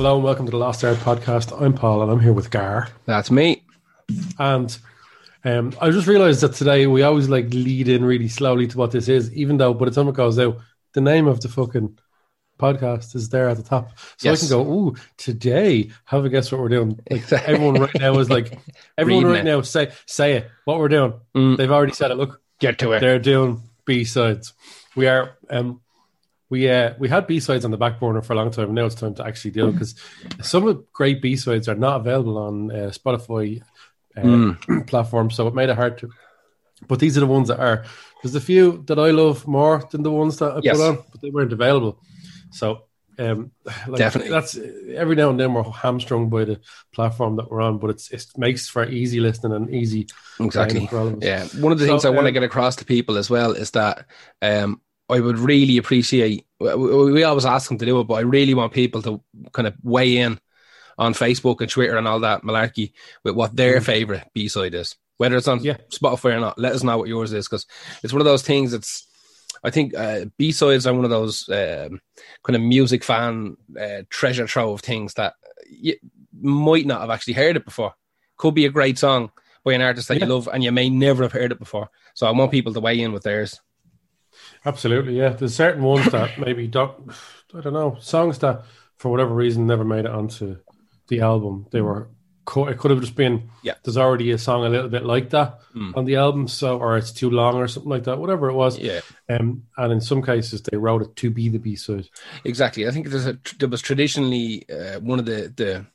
Hello and welcome to the Last Art Podcast. I'm Paul and I'm here with Gar. That's me. And um, I just realised that today we always like lead in really slowly to what this is, even though by the time it goes out, the name of the fucking podcast is there at the top. So Yes. I can go, ooh, today, have a guess what we're doing. Like everyone right now is like, everyone Reading right it. now say say it, what we're doing. Mm. They've already said it. Look, Get to it. they're doing B sides. We are um we uh we had B sides on the back burner for a long time. And now it's time to actually do it because some of the great B sides are not available on uh, Spotify uh, Mm. platforms, so it made it hard to. But these are the ones that are. There's a few that I love more than the ones that I Yes. put on, but they weren't available. So um, like, Definitely. that's every now and then we're hamstrung by the platform that we're on, but it's it makes for easy listening and easy Exactly. for all of us. Yeah. One of the So, things I want to um, get across to people as well is that um, I would really appreciate. We, we always ask them to do it, but I really want people to kind of weigh in on Facebook and Twitter and all that malarkey with what their Mm. favorite B side is, whether it's on Yeah. Spotify or not. Let us know what yours is because it's one of those things. that's. I think uh, B sides are one of those um, kind of music fan uh, treasure trove of things that you might not have actually heard it before. Could be a great song by an artist that Yeah. you love, and you may never have heard it before. So I want people to weigh in with theirs. Absolutely, yeah. There's certain ones that maybe don't, I don't know, songs that for whatever reason never made it onto the album. They were, co- it could have just been, Yeah. there's already a song a little bit like that Mm. on the album, so, or it's too long or something like that, whatever it was. Yeah, Um, and in some cases, they wrote it to be the B side. exactly. I think there's a there was traditionally uh, one of the the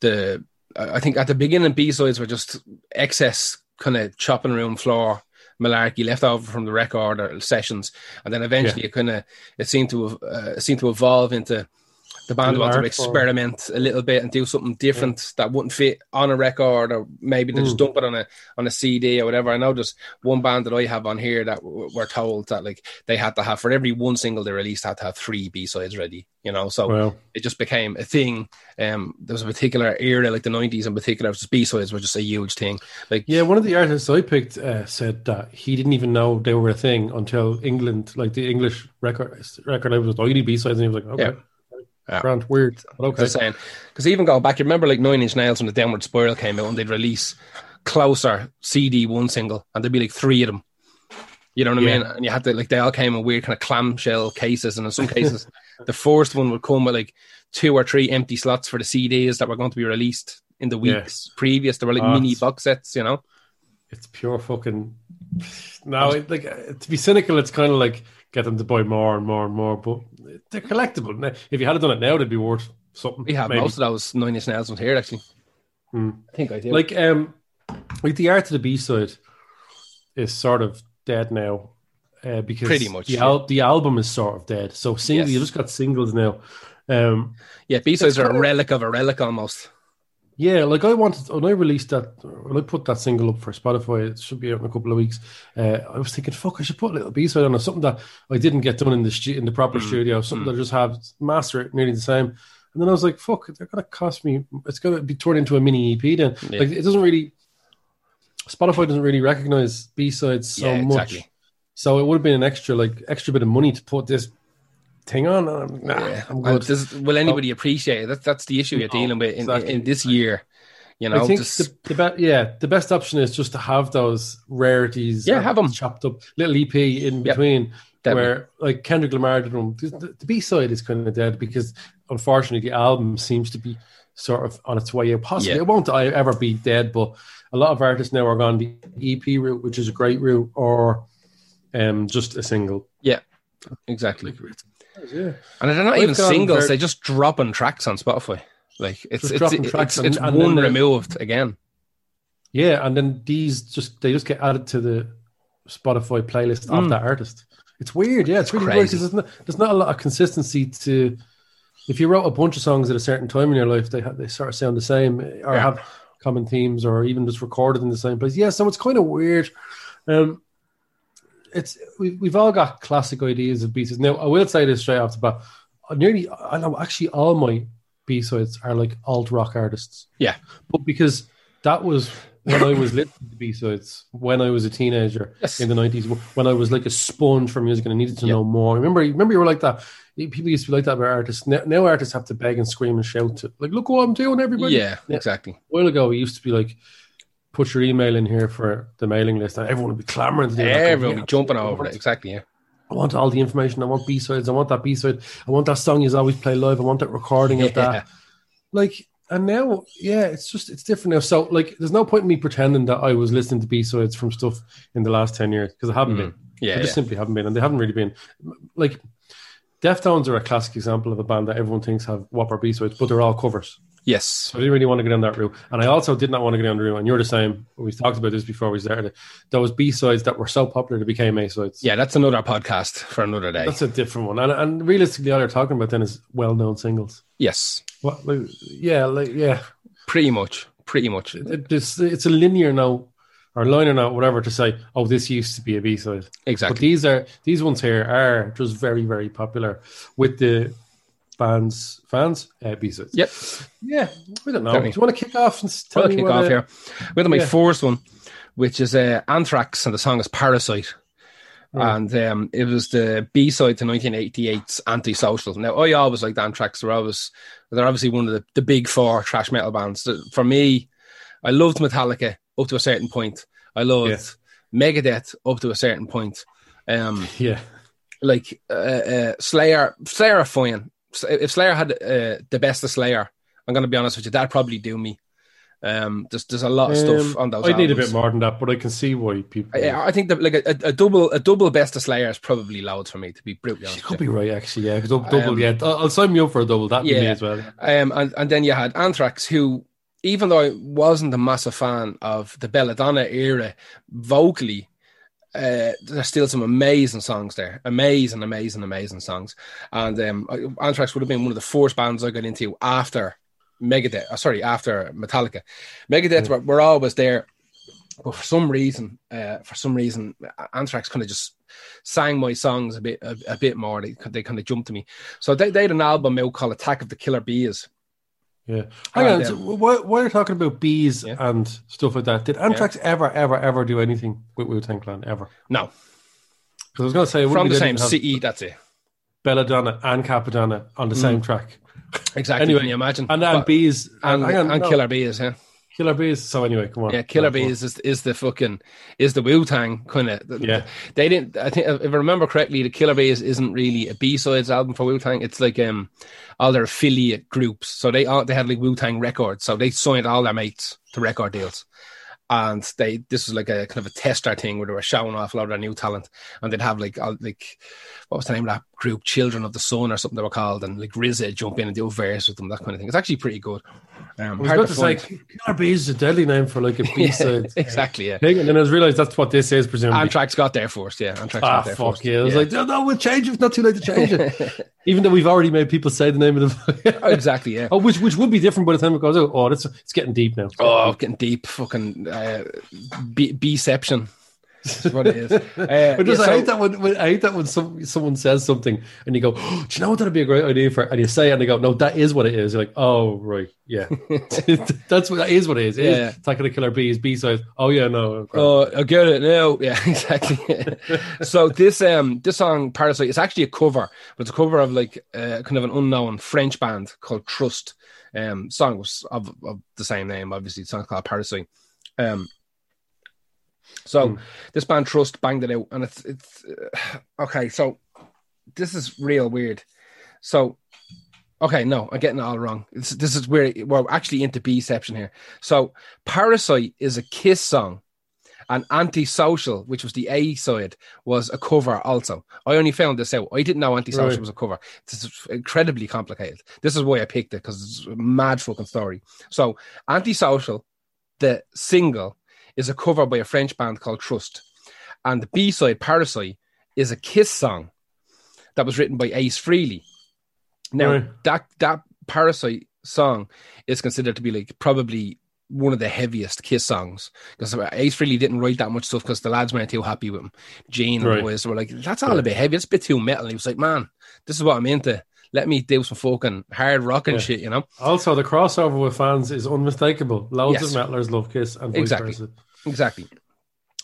the I think at the beginning B sides were just excess kind of chopping room floor malarkey left over from the record or sessions, and then eventually it kind of it seemed to have, uh, seemed to evolve into the band wanted to experiment a little bit and do something different that wouldn't fit on a record or maybe they just Mm. dump it on a on a CD or whatever. I know there's one band that I have on here that w- were told that like they had to have for every one single they released had to have three B sides ready. You know, so it just became a thing. Um, there was a particular era, like the nineties in particular, B sides were just a huge thing. Like yeah, one of the artists I picked uh, said that he didn't even know they were a thing until England, like the English record record label was oh, B sides, and he was like, okay, Yeah. Yeah. grand, weird, but okay. Just saying, because even going back, you remember like Nine Inch Nails when the Downward Spiral came out, and they'd release closer CD one single, and there'd be like three of them. You know what I mean? And you had to like they all came in weird kind of clamshell cases, and in some cases, the first one would come with like two or three empty slots for the CDs that were going to be released in the Yeah. weeks previous. They were like Oh, mini box sets, you know. it's pure fucking. No, like to be cynical, it's kind of like get them to buy more and more and more, but they're collectible. Now, If you had done it now, they'd be worth something. We have maybe. most of those Nine Inch Nails ones here actually. Hmm. I think I do. Like um, like the art of the B side is sort of dead now, uh, because Pretty much, the, yeah. the album is sort of dead. So single, Yes. you just got singles now. Um, yeah, B sides are a relic of a relic almost. Yeah, like I wanted when I released that when I put that single up for Spotify, it should be out in a couple of weeks. Uh, I was thinking, fuck, I should put a little B side on it, something that I didn't get done in the stu- in the proper Mm, studio, something mm. that I just have master it nearly the same. And then I was like, fuck, they're gonna cost me. It's gonna be turned into a mini EP. Then, Yeah. like, it doesn't really. Spotify doesn't really recognize B sides so Yeah, much, exactly. so it would have been an extra, like, extra bit of money to put this thing on. And I'm, nah, Yeah. I'm good. does, will anybody appreciate it? That's that's the issue you're No, dealing with in, exactly. in this year. You know, I think just, the, the yeah, the best option is just to have those rarities. Yeah, have them chopped up, little EP in Yep, between, definitely. where like Kendrick Lamar did them. The, the B side is kind of dead because unfortunately the album seems to be sort of on its way out. Possibly Yeah. it won't ever be dead, but a lot of artists now are gone the EP route, which is a great route, or um just a single. Yeah, exactly. Yeah, And they're not I've even singles; very- they just dropping tracks on Spotify. Like it's Just it's dropping it's, tracks it's, and- and one removed again. yeah, and then these just they just get added to the Spotify playlist of Mm. that artist. It's weird, yeah. It's, really weird because there's not, there's not a lot of consistency to. If you wrote a bunch of songs at a certain time in your life, they have, they sort of sound the same or Yeah. have common themes, or even just recorded in the same place. Yeah, so it's kind of weird. Um, it's we, we've all got classic ideas of B sides. Now, I will say this straight off the bat. Nearly, I know actually all my B sides are like alt rock artists. Yeah. but because that was when I was listening to B sides when I was a teenager Yes. in the nineties, when I was like a sponge for music and I needed to Yep. know more. Remember, remember you were like that. People used to be like that about artists. Now, now artists have to beg and scream and shout to like, "Look what I'm doing, everybody!" Yeah, Yeah. exactly. A while ago, it used to be like, put your email in here for the mailing list, and everyone will be clamoring to do that. Everyone "Yeah, be jumping over it. Exactly. Yeah. I want all the information. I want B sides. I want that B side. I want that song you always play live. I want that recording of Yeah. that. Like, and now, yeah, it's just it's different now. So, like, there's no point in me pretending that I was listening to B sides from stuff in the last ten years because I haven't been. Mm. Yeah. I just yeah. simply haven't been, and they haven't really been. Like, Deftones are a classic example of a band that everyone thinks have whopper B sides, but they're all covers. Yes. I didn't really want to go down that route. And I also did not want to go down the route. And you're the same. We've talked about this before we started. Those B sides that were so popular they became A sides. Yeah, that's another podcast for another day. That's a different one. And, and realistically, all you're talking about then is well known singles. yes. What, like, yeah, like, yeah. Pretty much. Pretty much. It, it's, it's a linear note or liner note, whatever, to say, oh, this used to be a B side. Exactly. But these are these ones here are just very, very popular with the bands, fans, uh, B sides. Yep. Yeah, we don't know. Do you want to kick off and tell me kick off uh, here with my yeah. first one, which is uh, Anthrax, and the song is Parasite. Right. And um, it was the B side to 1988's Antisocial. Now, I always liked Anthrax. They're always they're obviously one of the, the big four thrash metal bands. For me, I loved Metallica up to a certain point. I loved Yeah. Megadeth up to a certain point. Um, Yeah. like uh, uh, Slayer, Slayer fine. If Slayer had uh, the best of Slayer, I'm going to be honest with you, that'd probably do me. Um, there's there's a lot of stuff Um, on those. I need a bit more than that, but I can see why people. I, I think that like a, a, double a double best of Slayer is probably loud for me to be brutally She honest. could be right, actually. Yeah, 'cause dou- double. Um, yeah, I'll, I'll sign me up for a double. That yeah. Yeah. me as well. Um, and and then you had Anthrax, who even though I wasn't a massive fan of the Belladonna era vocally. Uh, there's still some amazing songs there, amazing, amazing, amazing songs. And um, Anthrax would have been one of the first bands I got into after Megadeth. Uh, sorry, after Metallica. Megadeth were, were always there, but for some reason, uh, for some reason, Anthrax kind of just sang my songs a bit, a, a bit more. They they kind of jumped to me. So they, they had an album out called Attack of the Killer Bees. Yeah. Hang And, on. so why, why are talking about bees Yeah. and stuff like that? Did Anthrax ever, ever, ever do anything with Wu Tang Clan ever? No, Because I was going to say from the same good to have CE. That's it. Belladonna and Cappadonna on the mm. same track, Exactly. Anyway, can you imagine? and then But- bees and, hang on, and no, Killer Bees, yeah. Killer bees. So anyway, come on. Yeah, Killer No, come on. Bees is, is the fucking is the Wu Tang kind of. Yeah. they didn't. I think if I remember correctly, the Killer Bees isn't really a B sides album for Wu Tang. It's like um all their affiliate groups. So they all they had like Wu Tang Records. So they signed all their mates to record deals. And they this was like a kind of a tester thing where they were showing off a lot of their new talent, and they'd have like all, like what was the name of that group, Children of the Sun or something they were called, and like RZA jump in and do a verse with them, that kind of thing. It's actually pretty good. Um, I was about to say, killer bees is a deadly name for like a B side exactly, yeah. thing, and then I was realized that's what this is presumably. Anthrax got there first, yeah. Anthrax Ah, got there fuck first. yeah! I was like, no, no, we'll change it. It's not too late to change it. Even though we've already made people say the name of the. Oh, exactly, yeah. oh, which which would be different by the time it goes out. Oh, it's it's getting deep now. Oh, getting deep, fucking uh, B- Bception. That's what it is. Uh, I just yeah, I hate that when, when I hate that when some someone says something and you go, oh, "Do you know what that'd be a great idea for?" And you say it and they go, "No, that is what it is." You're like, "Oh, right, yeah, that's what that is what it is." It is Yeah. Attack of the Killer Bees B sides. Oh yeah, no. Oh, I get it now. Yeah, exactly. so this um this song Parasite is actually a cover, but it's a cover of like uh, kind of an unknown French band called Trust. Um, song was of, of the same name, obviously. Song's called Parasite. Um, so Hmm. this band Trust banged it out, and it's it's uh, okay. So this is real weird. So okay, no, I'm getting it all wrong. This, this is where we're actually into Bception here. So Parasite is a Kiss song and Antisocial, which was the A side, was a cover also. I only found this out. I didn't know Antisocial Right. was a cover. It's incredibly complicated. This is why I picked it because it's a mad fucking story. So, Antisocial, the single, is a cover by a French band called Trust. And the B side, Parasite, is a Kiss song that was written by Ace Frehley. Now, Right. that, that Parasite song is considered to be like probably one of the heaviest Kiss songs because Ace really didn't write that much stuff because the lads weren't too happy with him. Gene and Right. the boys were like, "That's all a bit heavy. It's a bit too metal." And he was like, "Man, this is what I'm into. let me do some fucking hard rocking Yeah. shit, you know. Also, the crossover with fans is unmistakable. Loads Yes. of metalers love Kiss and vice Exactly. versa. Exactly.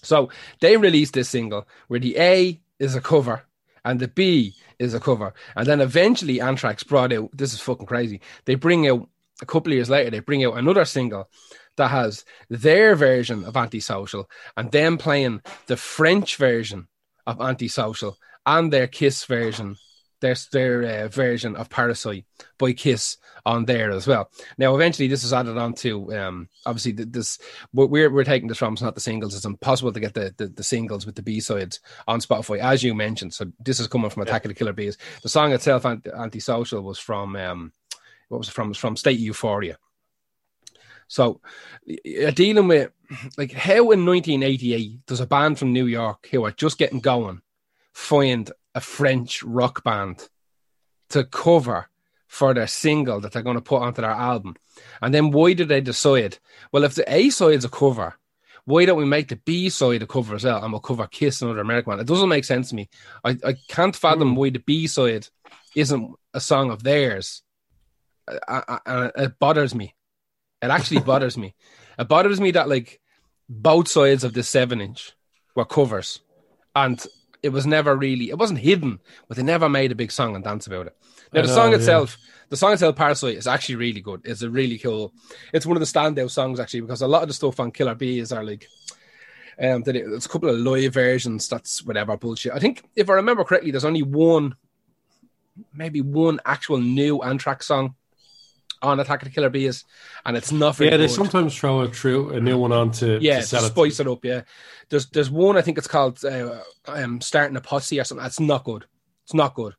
So they released this single where the A is a cover and the B is a cover. And then eventually Anthrax brought out this is fucking crazy. They bring out a couple of years later, they bring out another single that has their version of Antisocial and them playing the French version of Antisocial and their Kiss version, their, their uh, version of Parasite by Kiss on there as well. Now, eventually, this is added on to um, obviously th- this. We're we're taking this from is not the singles. It's impossible to get the, the, the singles with the B sides on Spotify, as you mentioned. So this is coming from Attack of the Killer Bees. The song itself, Antisocial, was from um, what was it from? It was from State Euphoria. So, uh, dealing with like how in 1988 does a band from New York who are just getting going find a French rock band to cover for their single that they're going to put onto their album? And then why did they decide, well, if the A side's a cover, why don't we make the B side a cover as well and we'll cover Kiss and other American band? It doesn't make sense to me. I, I can't fathom hmm. why the B side isn't a song of theirs. I, I, I- it bothers me. It actually bothers me. It bothers me that like both sides of the seven inch were covers, and it was never really. It wasn't hidden, but they never made a big song and dance about it. Now the know, song yeah. itself, the song itself, Parasite, is actually really good. It's a really cool. It's one of the standout songs actually because a lot of the stuff on Killer Bees are like. Um, that it- there's a couple of live versions. That's whatever bullshit. I think if I remember correctly, there's only one, maybe one actual new Anthrax song on Attack of the Killer Bees, and it's not very Yeah, they good. sometimes throw a true a new one on to, yeah, to to sell it. spice it up. Yeah, there's there's one I think it's called uh, um, starting a posse or something. That's not good. It's not good.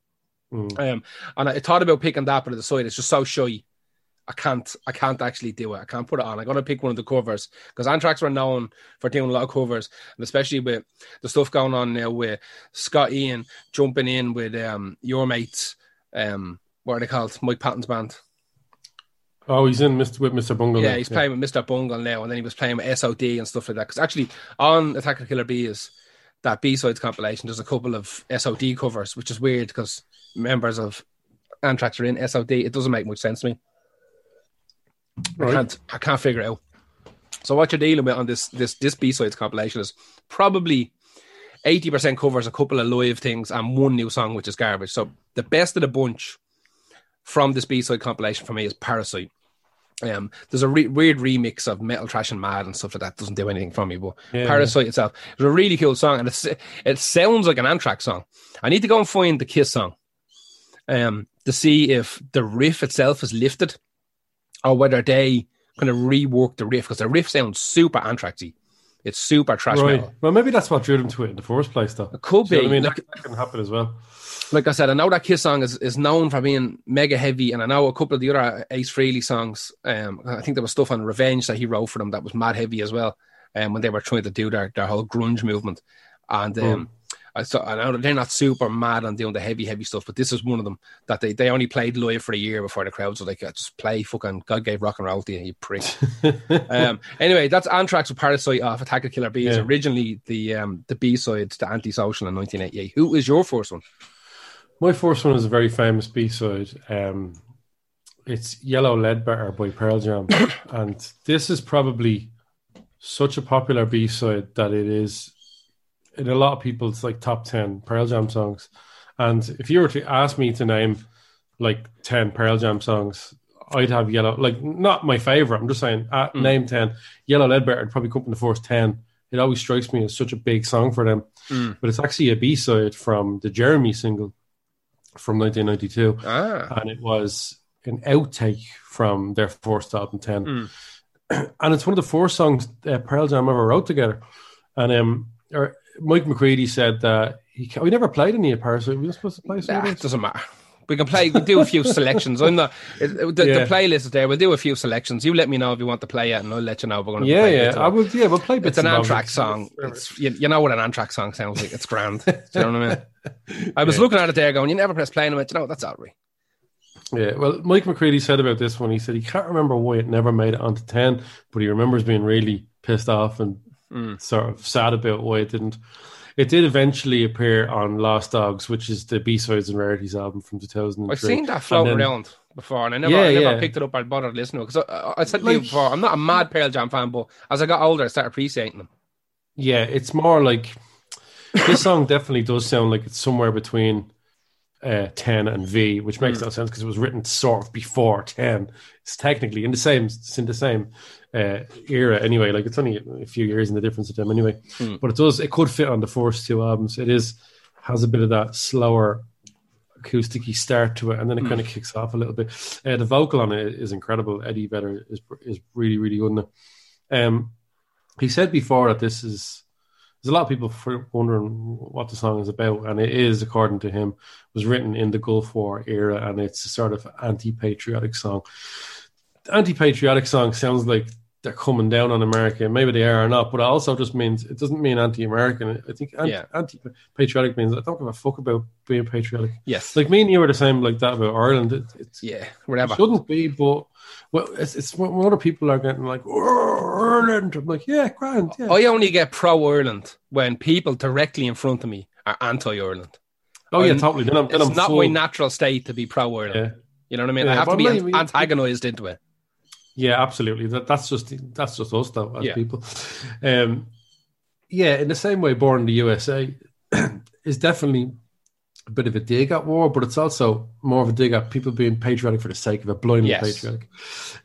Mm. Um, and I thought about picking that, but at the side it's just so shy. I can't. I can't actually do it. I can't put it on. I'm gonna pick one of the covers because Anthrax were known for doing a lot of covers, and especially with the stuff going on now with Scott Ian jumping in with um your mates. Um, what are they called? Mike Patton's band. Oh, he's in Mr. with Mr. Bungle. Yeah, now. he's playing with Mr. Bungle now, and then he was playing with SOD and stuff like that. Because actually, on Attack of Killer Bees, that B sides compilation, there's a couple of SOD covers, which is weird because members of Anthrax are in SOD. It doesn't make much sense to me. I can't, I can't figure it out. So what you're dealing with on this this this B sides compilation is probably eighty percent covers a couple of live things and one new song, which is garbage. So the best of the bunch from this B side compilation for me is Parasite. Um, there's a re- weird remix of Metal Thrashing Mad and stuff like that. Doesn't do anything for me, but Yeah, Parasite itself is a really cool song, and it's, it sounds like an Anthrax song. I need to go and find the Kiss song, um, to see if the riff itself is lifted, or whether they kind of rework the riff because the riff sounds super Anthraxy. It's super trash Right. metal. Well, maybe that's what drew them to it in the first place, though. It could be. I mean, like, that, that can happen as well. like I said, I know that Kiss song is, is known for being mega heavy, and I know a couple of the other Ace Frehley songs. Um, I think there was stuff on Revenge that he wrote for them that was mad heavy as well. Um, when they were trying to do their, their whole grunge movement, and um, I saw I know they're not super mad on doing the heavy heavy stuff, but this is one of them that they, they only played live for a year before the crowds were like, "Yeah, just play fucking God gave rock and roll to you, you prick. um, anyway, that's Anthrax with Parasite off Attack of Killer Bees. Yeah. Originally the um, the B side to Antisocial in 1988. Who is your first one? My first one is a very famous B side. Um, it's Yellow Ledbetter by Pearl Jam, and this is probably such a popular B side that it is in a lot of people's like top ten Pearl Jam songs. And if you were to ask me to name like ten Pearl Jam songs, I'd have Yellow. Like not my favorite. I'm just saying uh, Mm. name ten. Yellow Ledbetter would probably come in the first ten. It always strikes me as such a big song for them, Mm. but it's actually a B side from the Jeremy single from 1992 Ah, and it was an outtake from their first album 10 Mm. and it's one of the four songs uh, pearl jam ever wrote together and um or mike mccready said that he ca- we never played any of parasite we were supposed to play nah, it it. doesn't matter. We can play. We do a few selections. I'm not. It, it- the, Yeah. the playlist is there. We'll do a few selections. You let me know if you want to play it, and I'll let you know if we're going to. yeah play yeah it. i will yeah we'll play It's an and. Anthrax song. It's you, you know what an Anthrax song sounds like. It's grand. Do you know what I mean? I was looking at it there, going, "You never press play on it." You know that's all right. yeah well mike mccready said about this one he said he can't remember why it never made it onto 10 but he remembers being really pissed off and Mm. sort of sad about why it didn't it did eventually appear on Lost Dogs, which is the B sides and rarities album from 2003. I've seen that float then- around before, and I never, Yeah, I never yeah. picked it up. I bothered listening because I, I, I said to you before, I'm not a mad Pearl Jam fan, but as I got older, I started appreciating them. Yeah, it's more like this song definitely does sound like it's somewhere between uh, 10 and V, which makes Hmm. no sense because it was written sort of before 10. It's technically in the same it's in the same uh, era anyway. Like it's only a few years in the difference of them anyway. Hmm. But it does it could fit on the first two albums. It is has a bit of that slower acousticy start to it, and then it Hmm. kind of kicks off a little bit. Uh, the vocal on it is incredible. Eddie Vedder is is really really good. In it. Um, he said before that this is there's a lot of people wondering what the song is about, and it is, according to him, was written in the Gulf War era, and it's a sort of anti-patriotic song. Anti-patriotic song sounds like they're coming down on America. Maybe they are or not, but it also just means it doesn't mean anti-American. I think anti- Yeah. anti-patriotic means I don't give a fuck about being patriotic. Yes, Like me and you were the same like that about Ireland. It, it's yeah, whatever. it shouldn't be, but well, it's, it's when other people are getting like "Oh, Ireland. I'm like, yeah, grand, yeah. I only get pro Ireland when people directly in front of me are anti Ireland. oh yeah, I'm- totally. Then I'm, then It's I'm not full, my natural state to be pro Ireland. Yeah, You know what I mean? I have to be maybe- antagonized into it. Yeah, absolutely. That, that's just that's just us though as Yeah. people. Um, yeah, in the same way, Born in the USA is definitely a bit of a dig at war, but it's also more of a dig at people being patriotic for the sake of it, blindly Yes. patriotic.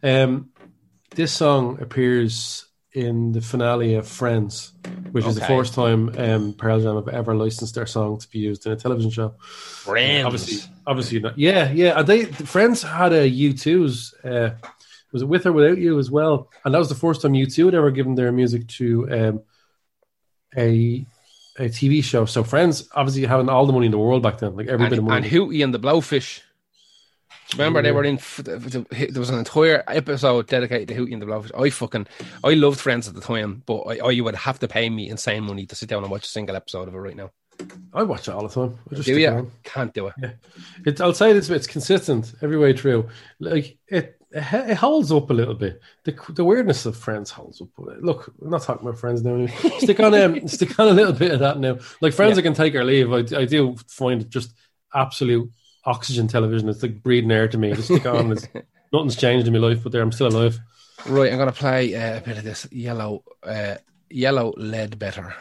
Um, this song appears in the finale of Friends, which is the Okay. first time um, Pearl Jam have ever licensed their song to be used in a television show. Friends. Obviously, obviously not. Yeah, yeah. They Friends had a U2's. Uh, was it with or without you as well? And that was the first time U2 had ever given their music to um, a a TV show. So Friends obviously having all the money in the world back then, like every bit of and, money. and Hootie and the Blowfish. Remember, they were in. There was an entire episode dedicated to Hootie and the Blowfish. I fucking, I loved Friends at the time, but I, I you would have to pay me insane money to sit down and watch a single episode of it right now. I watch it all the time. I just Do you? Can't do it. Yeah. It, I'll say this: it's consistent every way through. Like it, it, it holds up a little bit. The, the weirdness of Friends holds up. Look, I'm not talking about Friends now. stick on um, stick on a little bit of that now. Like Friends, Yeah. I can take or leave. I, I do find it just absolute oxygen television. It's like breathing air to me. Just stick on. It's, nothing's changed in my life, but there I'm still alive. Right, I'm gonna play uh, a bit of this yellow, uh, Yellow Ledbetter.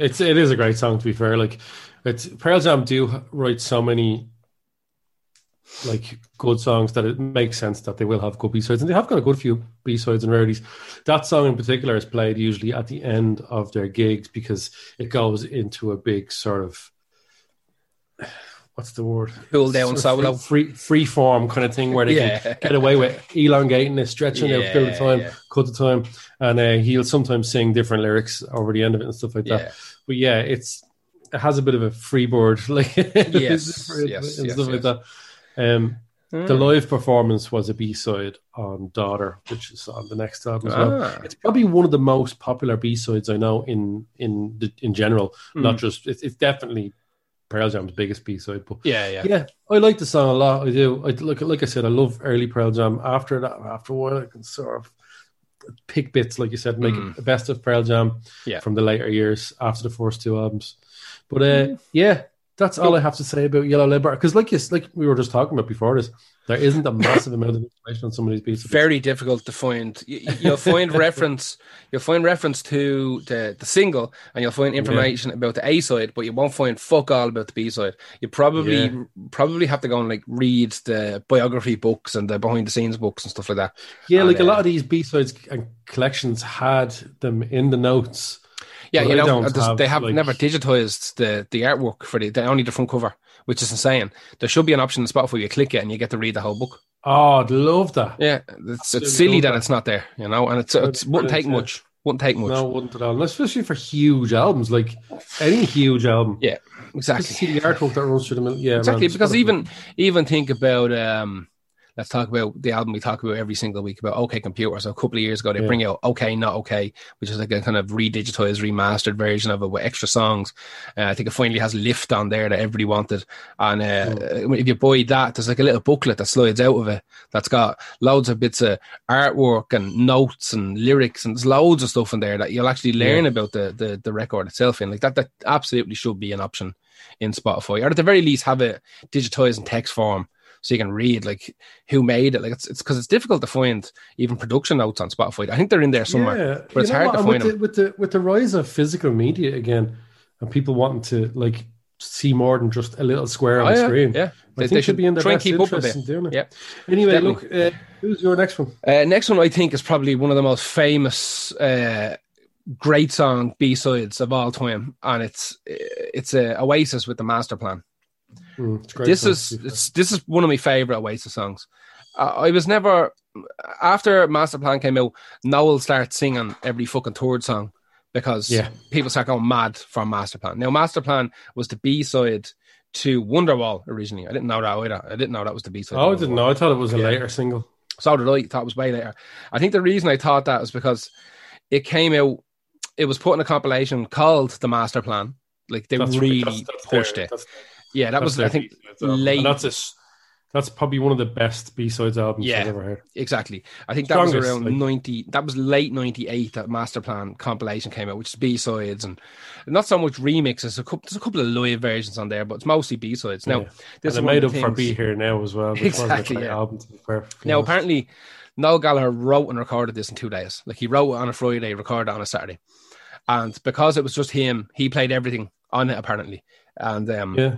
It's it is a great song to be fair. Like it's Pearl Jam do write so many like good songs that it makes sense that they will have good B sides, and they have got a good few B sides and rarities. That song in particular is played usually at the end of their gigs because it goes into a big sort of what's the word? Cool down Sort of free free form kind of thing where they Yeah. can get away with elongating it, stretching it, fill the Yeah, time, yeah. cut the time, and uh, he'll sometimes sing different lyrics over the end of it and stuff like that but yeah, it's it has a bit of a freeboard like Yes, and yes, stuff yes, like that. Um, The live performance was a B side on Daughter, which is on the next album as well. Ah. It's probably one of the most popular B sides I know in in the, in general. Hmm. Not just it's, it's definitely Pearl Jam's biggest B side, but Yeah, yeah. yeah, I like the song a lot. I do. I like like I said, I love early Pearl Jam. After that, after a while, I can sort of pick bits, like you said, make Mm. the best of Pearl Jam Yeah. from the later years after the first two albums. But uh, yeah, that's all I have to say about Yellow Liber. Because like you, like we were just talking about before this, there isn't a massive amount of information on some of these pieces. very difficult to find. You, you'll find reference. You'll find reference to the, the single, and you'll find information about the A side, but you won't find fuck all about the B side. You probably Yeah. probably have to go and like read the biography books and the behind the scenes books and stuff like that. Yeah, like And, a uh, lot of these B sides and collections had them in the notes. Yeah, you know, have, they have like- never digitized the the artwork for the, the only the front cover, which is insane. There should be an option in Spotify where you click it and you get to read the whole book. Oh, I'd love that. Yeah, it's, Absolutely it's silly that that. it's not there, you know, and it's, it's wouldn't take yeah. much. Wouldn't take much. No, it wouldn't at all. Especially for huge albums, like any huge album. Yeah, Just exactly. see the artwork that runs through the middle. Yeah, exactly man, because even even think about um let's talk about the album we talk about every single week about OK Computer. So a couple of years ago they Yeah. bring out OK Not OK, which is like a kind of redigitized, remastered version of it with extra songs. Uh, I think it finally has Lift on there that everybody wanted. And uh, if you buy that, there's like a little booklet that slides out of it that's got loads of bits of artwork and notes and lyrics and there's loads of stuff in there that you'll actually learn about the, the the record itself. And like that, that absolutely should be an option in Spotify, or at the very least have it digitized in text form so you can read like who made it. Like it's it's because it's difficult to find even production notes on Spotify. I think they're in there somewhere. Yeah, but it's You know hard to what? And find with the, with the with the rise of physical media again, and people wanting to like see more than just a little square on Oh, the yeah, screen. yeah. I They, think they should be in their try and keep up with it. doing it. Yeah. Anyway, Definitely. look, uh, who's your next one? Uh, next one, I think, is probably one of the most famous, uh, great song B sides of all time, and it's it's uh, Oasis with the Master Plan. Mm, great this song, is to be fair. it's, this is one of my favorite Oasis songs. I, I was never after Master Plan came out. Noel started singing every fucking third song because Yeah. people start going mad for Master Plan. Now, Master Plan was the B side to Wonderwall originally. I didn't know that either. I didn't know that was the B side. Oh, I didn't know. I thought it was a Yeah. later single. So did I. Thought it was way later. I think the reason I thought that was because it came out. It was put in a compilation called the Master Plan. Like they That's really that's pushed their- it. Yeah, that that's was I think late. And that's a that's probably one of the best B sides albums Yeah. I've ever heard. Exactly. I think that was around like- 90, that was late 98 that Master Plan compilation came out, which is B sides and not so much remixes. A couple, there's a couple of live versions on there, but it's mostly B sides. Now, Yeah. this and is made up of for Be Here Now as well. which wasn't a Exactly, yeah. album, perfectly Now, honest. apparently, Noel Gallagher wrote and recorded this in two days. Like he wrote it on a Friday, recorded it on a Saturday. And because it was just him, he played everything on it, apparently. And um, Yeah.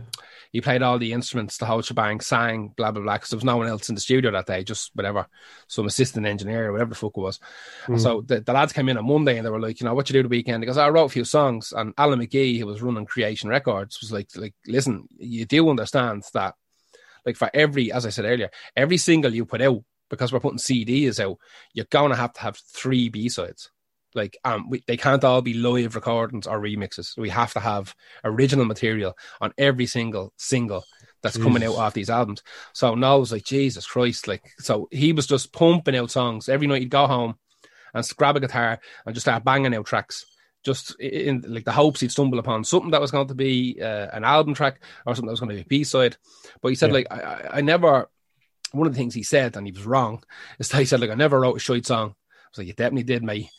He played all the instruments, the whole shebang, sang, blah, blah, blah, because there was no one else in the studio that day, just whatever, some assistant engineer or whatever the fuck it was. Mm. So the, the lads came in on Monday and they were like, you know, what you do the weekend? Because I wrote a few songs and Alan McGee, who was running Creation Records, was like, like, listen, you do understand that, like for every, as I said earlier, every single you put out, because we're putting CDs out, you're going to have to have three B-sides. Like, um, we, they can't all be live recordings or remixes. We have to have original material on every single single that's coming out off these albums. So Noel was like, Jesus Christ, like, so he was just pumping out songs every night. He'd go home and grab a guitar and just start banging out tracks. Just in like the hopes he'd stumble upon something that was going to be uh, an album track or something that was going to be a B side. But he said, Yeah. like, I, I- never. One of the things he said, and he was wrong, is that he said, like, I never wrote a shite song. I was like, you definitely did, mate.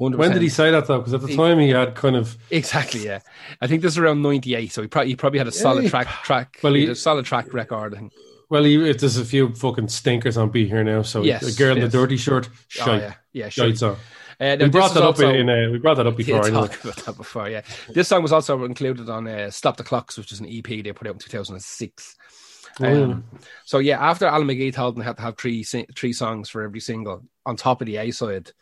100%. When did he say that though? Because at the time he had kind of Exactly, yeah. I think this is around '98, so he probably he probably had a solid Yeah, track track. well, he- he, a solid track record. I well, he, it, there's a few fucking stinkers on Be Here Now. So Yes, a girl in yes. the dirty shirt, Oh, shite, yeah, yeah, sure. shite song. Uh, We brought that up in, uh, we brought that up before. did Anyway. about that before, yeah. This song was also included on uh, "Stop the Clocks," which is an EP they put out in 2006. Oh, Um, so yeah, after Alan McGee told them they had to have three three songs for every single on top of the A side,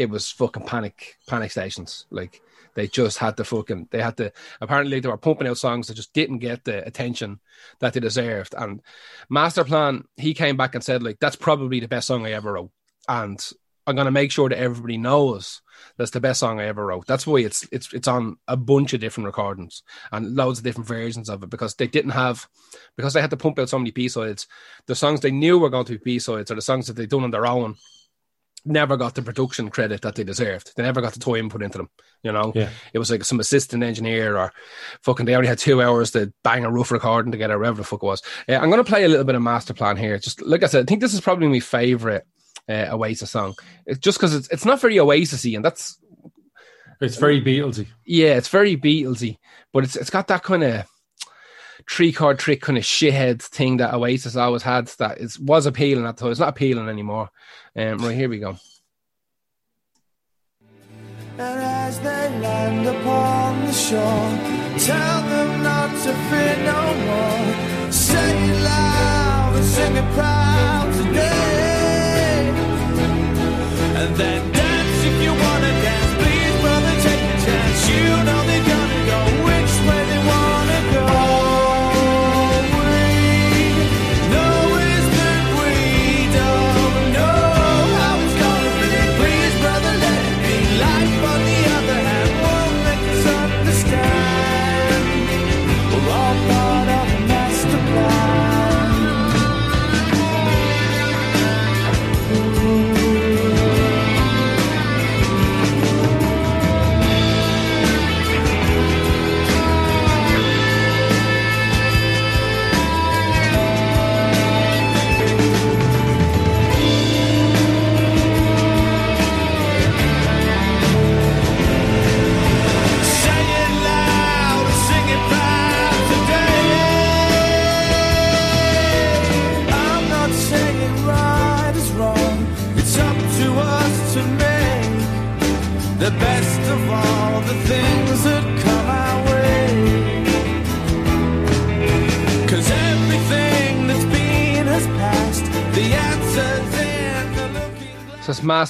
it was fucking panic panic stations. Like they just had to fucking they had to apparently they were pumping out songs that just didn't get the attention that they deserved. And Master Plan, he came back and said like that's probably the best song I ever wrote. And I'm gonna make sure that everybody knows that's the best song I ever wrote. That's why it's it's it's on a bunch of different recordings and loads of different versions of it because they didn't have because they had to pump out so many B sides. The songs they knew were going to be B sides or the songs that they done on their own never got the production credit that they deserved. They never got the time put into them. You know, Yeah. it was like some assistant engineer or fucking. They only had two hours to bang a rough recording together, whatever the fuck it was. Uh, I'm going to play a little bit of Master Plan here. Just like I said, I think this is probably my favorite uh, Oasis song. It's just because it's it's not very Oasisy, and that's It's very Beatlesy. yeah, it's very Beatlesy, but it's it's got that kind of three card trick kind of shithead thing that Oasis always had that is was appealing at the time. It's not appealing anymore. Um, right here we go. And as they land upon the shore, tell them not to fear no more. It loud and sing it proud today. And then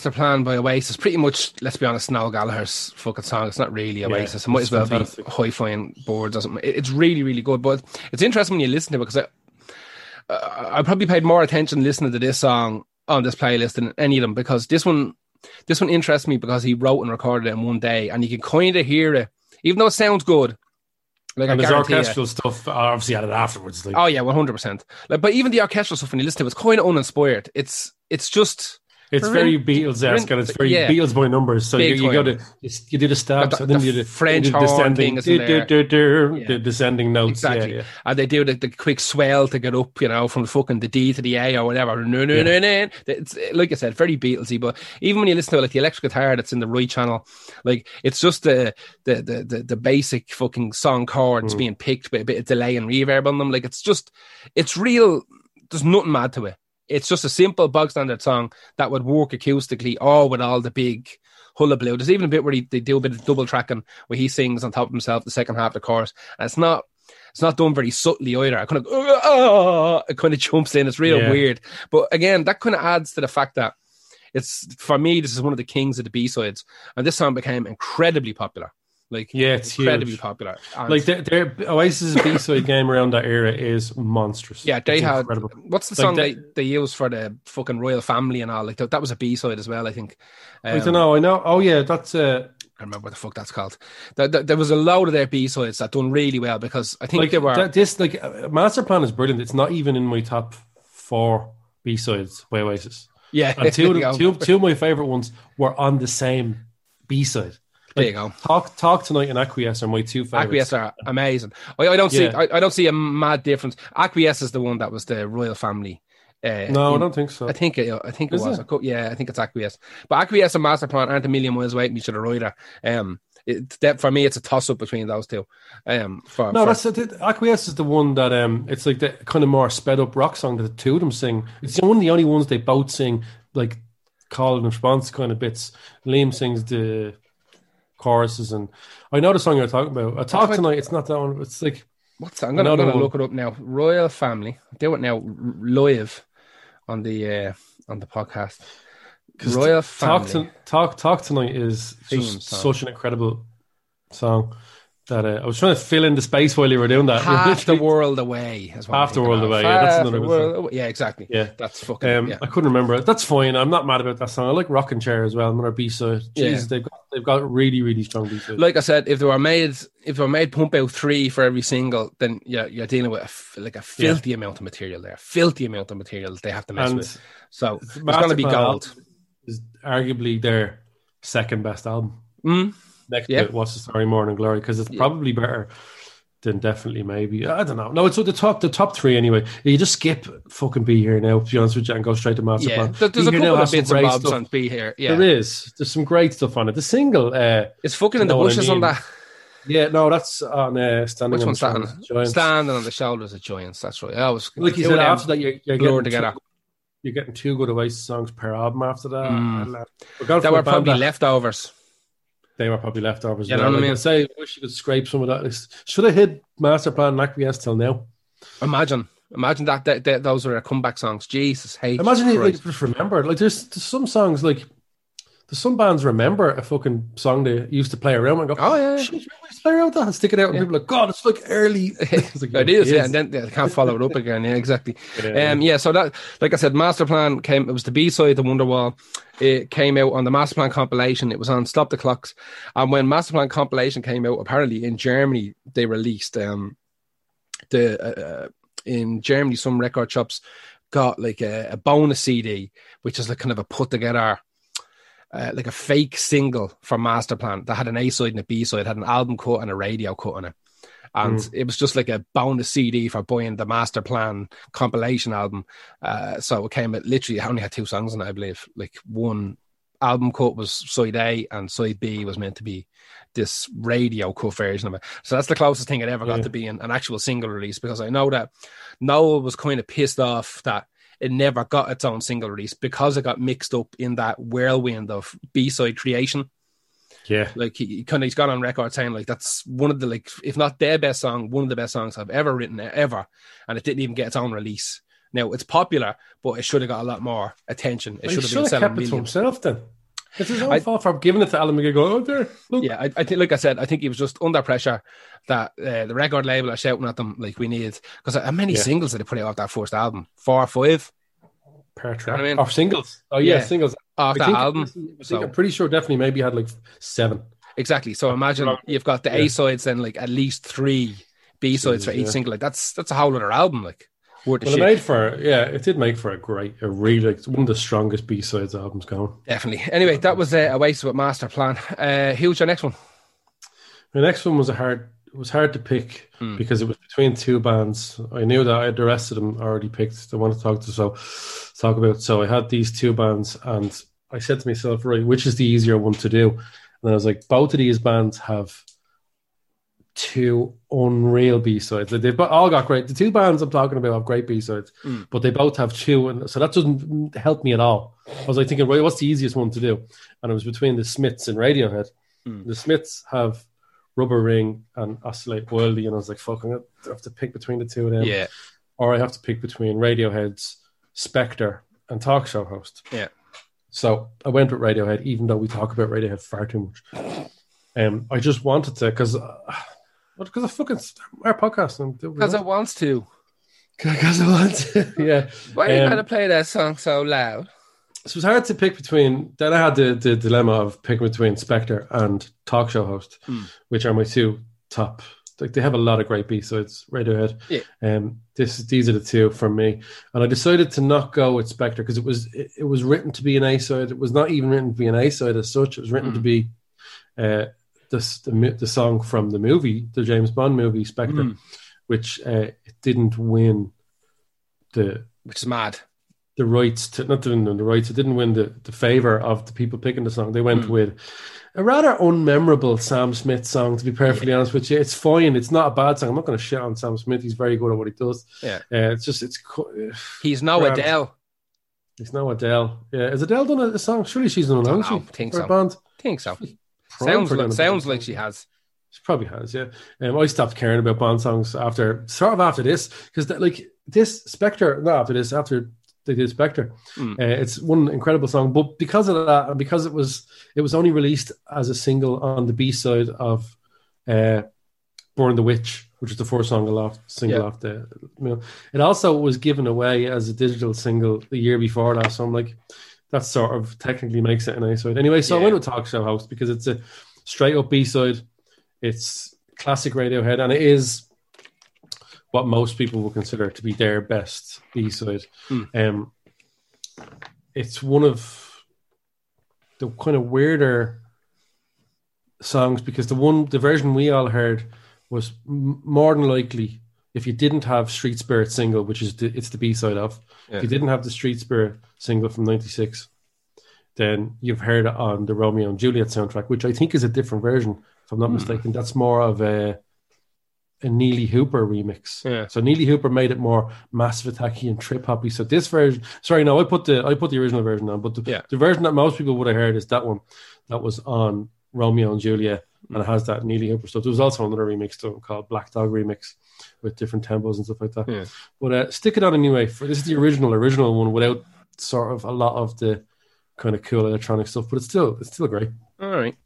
Master Plan by Oasis. Pretty much, let's be honest, Noel Gallagher's fucking song. It's not really Oasis. it might as well fantastic. be High Flying Birds. or something. It's really, really good. But it's interesting when you listen to it because I, uh, I probably paid more attention listening to this song on this playlist than any of them because this one, this one interests me because he wrote and recorded it in one day, and you can kind of hear it, even though it sounds good. Like And you- orchestral stuff uh, obviously added afterwards. Like, Oh yeah, one hundred percent. Like, but even the orchestral stuff when you listen to it, it's kind of uninspired. It's it's just it's Rin- very Beatles esque and it's very yeah. Beatles by numbers. So you, Big you go to you, do the stabs The- and then the you do French you do horn descending, thing is in du- there. du- du- Yeah. the descending notes. Exactly. Yeah, yeah. And they do the, the quick swell to get up, you know, from the fucking the D to the A or whatever. No, no, Yeah. no, no. It's like I said, very Beatlesy. But even when you listen to it, like the electric guitar that's in the right channel, like it's just the the the the, the basic fucking song chords Mm. being picked with a bit of delay and reverb on them. Like it's just it's real. There's nothing mad to it. It's just a simple bog standard song that would work acoustically or with all the big hullabaloo. There's even a bit where he, they do a bit of double tracking where he sings on top of himself the second half of the chorus. And it's not it's not done very subtly either. I kind of oh, it kind of ah! jumps in. It's real Yeah. weird. But again, that kind of adds to the fact that it's for me, this is one of the kings of the B sides. And this song became incredibly popular. Like Yeah, it's incredibly huge. popular. And Like their, their Oasis B side game around that era is monstrous. yeah, they It's had incredible. what's the Like song they- they, they used for the fucking royal family and all? Like that, that was a B side as well, I think. I Um, don't know. I know. Oh yeah, that's uh, I remember what the fuck that's called. There, there, there was a load of their B sides that done really well because I think like they were. that- this like uh, Master Plan is brilliant. It's not even in my top four B sides by Oasis. yeah, And two, of there, them- you go. two, two of my favorite ones were on the same B side. There you go. Talk Talk Tonight and Acquiesce are my two favorites. Acquiesce are amazing. I, I don't see. Yeah. I, I don't see a mad difference. Acquiesce is the one that was the royal family. Uh, No, I don't think so. I think it, I think it Is was. it? I yeah, I think it's Acquiesce. But Acquiesce and Master Plan aren't a million miles away from each other either. Um, it, that for me, it's a toss up between those two. Um, for, No, for- that's the, Acquiesce is the one that um, it's like the kind of more sped up rock song that the two of them sing. It's one of the only ones they both sing like call and response kind of bits. Liam sings the choruses, and I know the song you're talking about. I talk tonight. It's not that one. It's like what's that? I'm gonna, I'm gonna look it up now. Royal Family. Do it now live on the uh, on the podcast. Royal talk Family. to talk talk tonight is just song. such an incredible song. That uh, I was trying to fill in the space while you were doing that. Half the world away. Half the world away, yeah, that's another the world. Yeah, exactly. Yeah. That's fucking. Um, yeah. I couldn't remember it. That's fine. I'm not mad about that song. I like Rocking Chair as well. Another B side. Yeah. Jesus, they've got they've got really really strong beats. Like I said, if they were made, if they were made pump out three for every single, then you're, you're dealing with a like a filthy amount of material there, filthy amount of material they have to mess and with. So it's going to be gold. Is arguably their second best album. Mm. Next Yeah. to What's the Story, Morning Glory, because it's probably better than definitely maybe. I don't know. No, it's the top the top three anyway. You just skip fucking Be Here Now, to be honest with you, and go straight to Master Yeah, Plan. there- there's a Be Here couple of some bits and bobs stuff. on B here. Yeah, There is. There's some great stuff on it. The single, uh, it's fucking in the what I bushes on that. yeah, no, that's on uh, Standing Which on one's the that? Shoulders on? of Giants. Standing on the shoulders of giants. That's right. I was Like you said, after that, you're, you're, getting together. two, you're getting two good Oasis songs per album after that. Mm. And, uh, we're going That were probably that- leftovers. They were probably leftovers. You as know well. what I mean? I say, I wish you could scrape some of that. Like, Should have hit Master Plan and Acquiesce till now. Imagine, imagine that, that, that those are their comeback songs. Jesus, hey, Imagine you like, just remember. Like there's, there's some songs like there's some bands remember a fucking song they used to play around and go, Oh, yeah, yeah. shit, we play around with that and stick it out, and Yeah. people are like, God, it's like early. It's like, it is, yeah, and then they can't follow it up again. Yeah, exactly. Yeah. Um, yeah, so that, like I said, Master Plan came. It was the B side, the Wonderwall. It came out on the Master Plan compilation. It was on Stop the Clocks, and when Master Plan compilation came out, apparently in Germany they released um the uh, uh, in Germany some record shops got like a, a bonus CD, which is like kind of a put together. Uh, like a fake single from Master Plan that had an A side and a B side, had an album cut and a radio cut on it. And it was just like a bonus CD for buying the Master Plan compilation album. Uh, so it came, it literally only had two songs on it, I believe. Like one album cut was side A and side B was meant to be this radio cut version of it. So that's the closest thing it ever got Yeah. to being an actual single release because I know that Noel was kind of pissed off that it never got its own single release because it got mixed up in that whirlwind of B-side creation. yeah, Like he, he kind of he's got on record saying like that's one of the like if not their best song, one of the best songs I've ever written ever, and it didn't even get its own release. Now it's popular, but it should have got a lot more attention. It should have been selling kept it to himself then. It's his own I- fault for giving it to Alan McGee. Go, oh, there, look. Yeah, I, I think, like I said, I think he was just under pressure that uh, the record label are shouting at them like we need because how many Yeah. singles did they put out off that first album? Four or five per know track. what I mean? Or singles. Oh, yeah, Yeah. singles. off I that think, album. I think So- I'm pretty sure definitely maybe had like seven. Exactly. So imagine you've got the Yeah. A sides and like at least three B sides for each yeah. single. Like that's that's a whole other album. Like worth Well, it made for yeah, it did make for a great, a really like, one of the strongest B sides albums going. Definitely. Anyway, that was uh, a waste of a master plan. Uh, who's your next one? The next one was a hard. It was hard to pick Hmm. because it was between two bands. I knew that I had the rest of them already picked. I wanted to talk to so talk about. So I had these two bands, and I said to myself, right, which is the easier one to do? And I was like, both of these bands have two unreal B sides. They've all got great. The two bands I'm talking about have great B sides, Mm. but they both have two, and so that doesn't help me at all. I was like thinking, right, what's the easiest one to do? And it was between the Smiths and Radiohead. Mm. The Smiths have Rubber Ring and Oscillate Wildly, and I was like, fuck, I'm gonna have to pick between the two of them, yeah. or I have to pick between Radiohead's Spectre and Talk Show Host. Yeah. So I went with Radiohead, even though we talk about Radiohead far too much. Um, I just wanted to because because I fucking our podcast and Because it wants to. because I want to. yeah. Why are you Um, to play that song so loud? So it was hard to pick between. Then I had the, the dilemma of picking between Spectre and Talk Show Host, Hmm. which are my two top. Like they have a lot of great B sides. Radiohead. Yeah. Um. This these are the two for me, and I decided to not go with Spectre because it was it, it was written to be an A side. It was not even written to be an A side as such. It was written Hmm. to be, uh, this the the song from the movie, the James Bond movie Spectre, Hmm. which uh, it didn't win the Which is mad. the rights to not the, the rights. It didn't win the, the favor of the people picking the song. They went Mm. with a rather unmemorable Sam Smith song. To be perfectly honest with you, it's fine. It's not a bad song. I'm not going to shit on Sam Smith. He's very good at what he does. Yeah. Uh, it's just it's He's no. Adele. He's no Adele. Yeah, has Adele done a, a song? Surely she's done one, hasn't she? Think For a so. think so. Sounds like, sounds like she has. She probably has, yeah. Um, I stopped caring about Bond songs after, sort of after this, because like this Spectre, not after this, after they did Spectre, Mm. uh, it's one incredible song. But because of that, and because it was, it was only released as a single on the B side of uh, Burn the Witch, which is the first song off single Yeah. off the. You know, it also was given away as a digital single the year before that. So I'm like, that sort of technically makes it an A side. Anyway, so I went with Talk Show Host because it's a straight up B side. It's classic Radiohead, and it is what most people would consider to be their best B side. Hmm. Um, it's one of the kind of weirder songs because the one the version we all heard was m- more than likely if you didn't have Street Spirit single, which is the, it's the B side of, Yeah. if you didn't have the Street Spirit single from '96, then you've heard it on the Romeo and Juliet soundtrack, which I think is a different version. If I'm not hmm. mistaken, that's more of a a Nellee Hooper remix. Yeah. So Nellee Hooper made it more massive attacky and trip hoppy. So this version, sorry, no, I put the I put the original version on, but the, Yeah. the version that most people would have heard is that one that was on Romeo and Juliet, and it has that Nellee Hooper stuff. There was also another remix it called Black Dog Remix with different tempos and stuff like that. Yeah. But uh, stick it on anyway. For this is the original original one without sort of a lot of the kind of cool electronic stuff, but it's still it's still great. All right.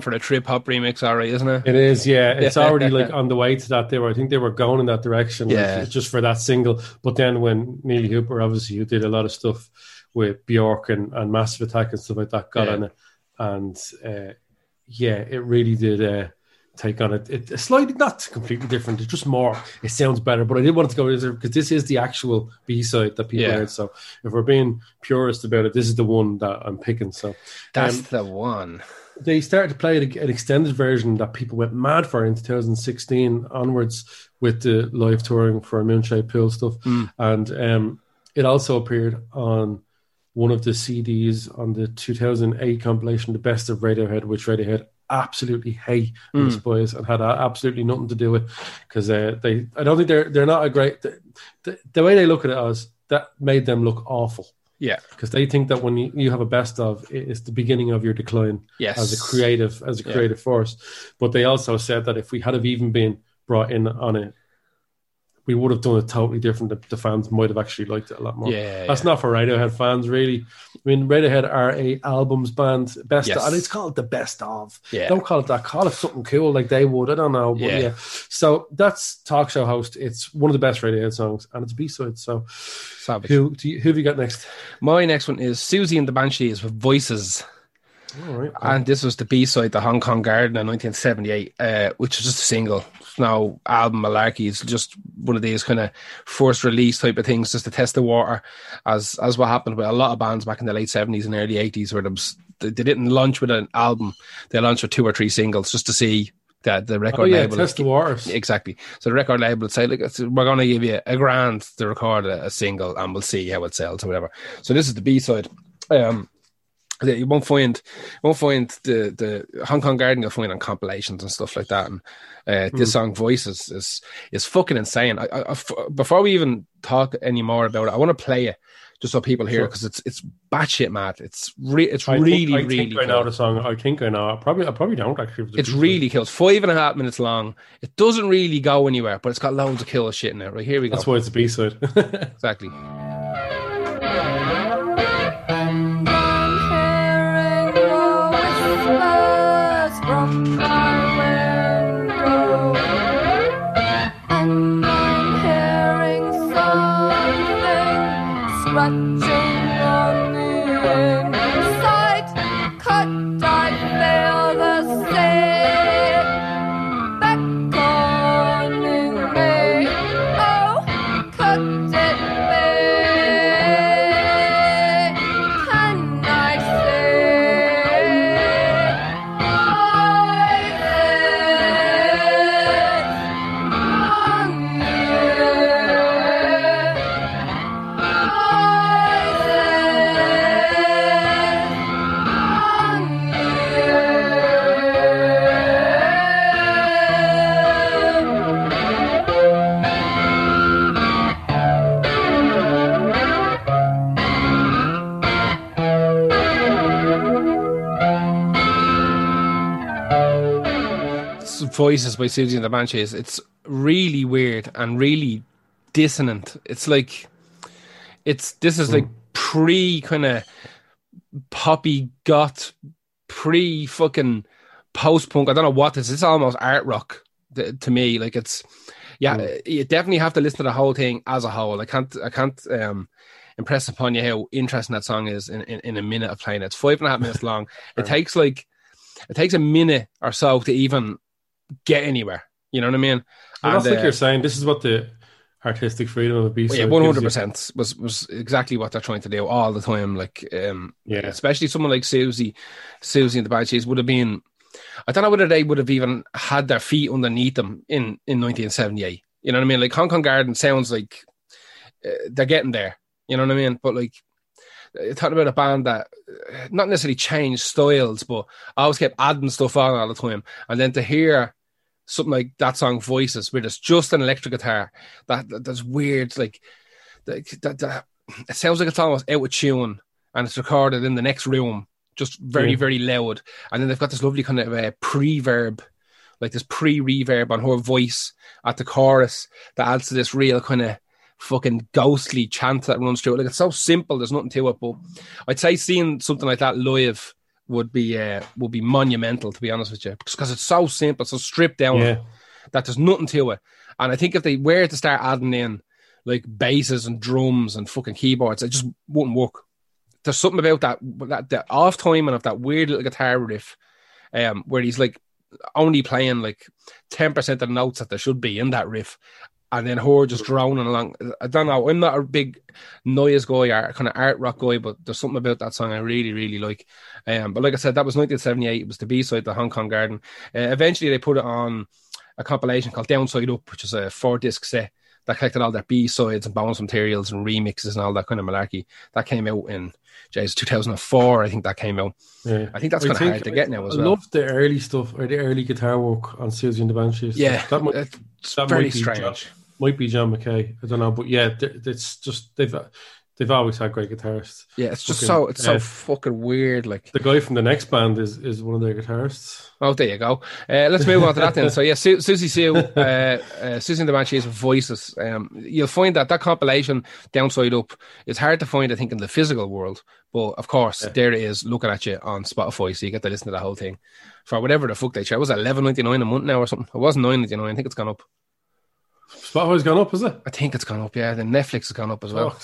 For the trip hop remix, right, isn't it? It is, yeah. It's already like on the way to that. They were, I think, they were going in that direction, like, Yeah. just for that single. But then when Nellee Hooper, obviously, who did a lot of stuff with Bjork and, and Massive Attack and stuff like that, got Yeah. on it, and uh, yeah, it really did uh, take on it. it. It's slightly not completely different. It's just more. It sounds better, but I did want to go because this is the actual B side that people Yeah. heard. So if we're being purist about it, this is the one that I'm picking. So That's um, the one. They started to play an extended version that people went mad for in 2016 onwards with the live touring for Moon Shaped Pool stuff. Mm. And um, it also appeared on one of the CDs on the 2008 compilation, The Best of Radiohead, which Radiohead absolutely hate Mm. despise and had absolutely nothing to do with because uh, they, I don't think they're they're not a great. The, the, the way they look at it as that made them look awful Yeah. because they think that when you, you have a best of, it's the beginning of your decline Yes. as a creative as a Yeah. creative force. But they also said that if we had have even been brought in on it, we would have done it totally different. The, the fans might have actually liked it a lot more. Yeah. That's not for Radiohead fans, really. I mean, Radiohead are a albums band, best, Yes. and it's called the best of. Yeah. Don't call it that. Call it something cool like they would. I don't know. But Yeah. yeah. So that's talk show host. It's one of the best Radiohead songs, and it's B side. So Savage. who do you, who have you got next? My next one is Siouxsie and the Banshees with Voices. All right. And this was the B side, the Hong Kong Garden in 1978, uh, which was just a single. It's now album malarkey. It's just one of these kind of first release type of things, just to test the water, as as what happened with a lot of bands back in the late 70s and early 80s, where was, they, didn't launch with an album; they launched with two or three singles just to see that the record oh yeah, label test the waters. Exactly. So the record label would say, "Look, we're going to give you a grand to record a, a single, and we'll see how it sells or whatever." So this is the B side. Um, you won't find, you won't find the the Hong Kong Garden. You'll find on compilations and stuff like that. And uh, this song "Voice" is is fucking insane. I, I, I before we even talk any more about it, I want to play it just so people hear Sure. because it's it's batshit mad. It's re- it's I really think, I really think I know the song. I think I know. I probably I probably don't actually. It's really cool. It's five and a half minutes long. It doesn't really go anywhere, but it's got loads of killer shit in it. Right here we go. That's why it's a B side. exactly. Whispers Voices by Siouxsie and the Banshees. It's really weird and really dissonant. It's like it's this is like pre kind of poppy goth, pre fucking post punk. I don't know what this is. It's almost art rock to me. Like it's yeah, you definitely have to listen to the whole thing as a whole. I can't I can't um impress upon you how interesting that song is in, in, in a minute of playing it. It's five and a half minutes long. It takes like it takes a minute or so to even get anywhere. You know what I mean? Well, that's And, like uh, you're saying. This is what the artistic freedom of a B well, yeah, one hundred percent was was exactly what they're trying to do all the time. Like, um, Yeah. especially someone like Siouxsie, Siouxsie and the Bad Cheese would have been. I don't know whether they would have even had their feet underneath them in in 1978. You know what I mean? Like Hong Kong Garden sounds like uh, they're getting there. You know what I mean? But like. uh, Talking about a band that uh, not necessarily changed styles, but always kept adding stuff on all the time, and then to hear something like that song "Voices," where there's just an electric guitar, that, that that's weird. Like that, that, that it sounds like it's almost out of tune and it's recorded in the next room, just very, Yeah. very loud. And then they've got this lovely kind of uh, pre-verb, like this pre-reverb on her voice at the chorus that adds to this real kind of fucking ghostly chant that runs through it. Like it's so simple, there's nothing to it. But I'd say seeing something like that live would be uh, would be monumental, to be honest with you, because it's so simple, so stripped down Yeah. that there's nothing to it. And I think if they were to start adding in like basses and drums and fucking keyboards, it just wouldn't work. There's something about that that the off timing of that weird little guitar riff, um, where he's like only playing like ten percent of the notes that there should be in that riff, and then her just drowning along. I don't know. I'm not a big noise guy or kind of art rock guy, but there's something about that song I really, really like. Um, but like I said, that was 1978. It was the B side, the Hong Kong Garden. Uh, eventually, they put it on a compilation called Downside Up, which is a four disc set that collected all their B sides and bonus materials and remixes and all that kind of malarkey. That came out in Jay's 2004, I think that came out. Yeah. I think that's kind of hard to get now as I well. love the early stuff or the early guitar work on Siouxsie and the Banshees. yeah, that might, it's that very strange. Might be John McKay. I don't know, but yeah, it's just they've they've always had great guitarists. Yeah, it's just Fucking, so it's so uh, fucking weird. Like, The guy from the next band is is one of their guitarists. oh, there you go. Uh, let's move on to that then. So yeah, Su- Siouxsie Sioux, uh, uh, Siouxsie and the Banshees voices. Um, you'll find that that compilation, Downside Up, is hard to find. I think in the physical world, but of course, there it is, looking at you on Spotify, so you get to listen to the whole thing for whatever the fuck they charge. It Was eleven ninety nine a month now or something? It was nine ninety nine. I think it's gone up. Spotify's gone up, is it? I think it's gone up. Yeah, then Netflix has gone up as well. Oh,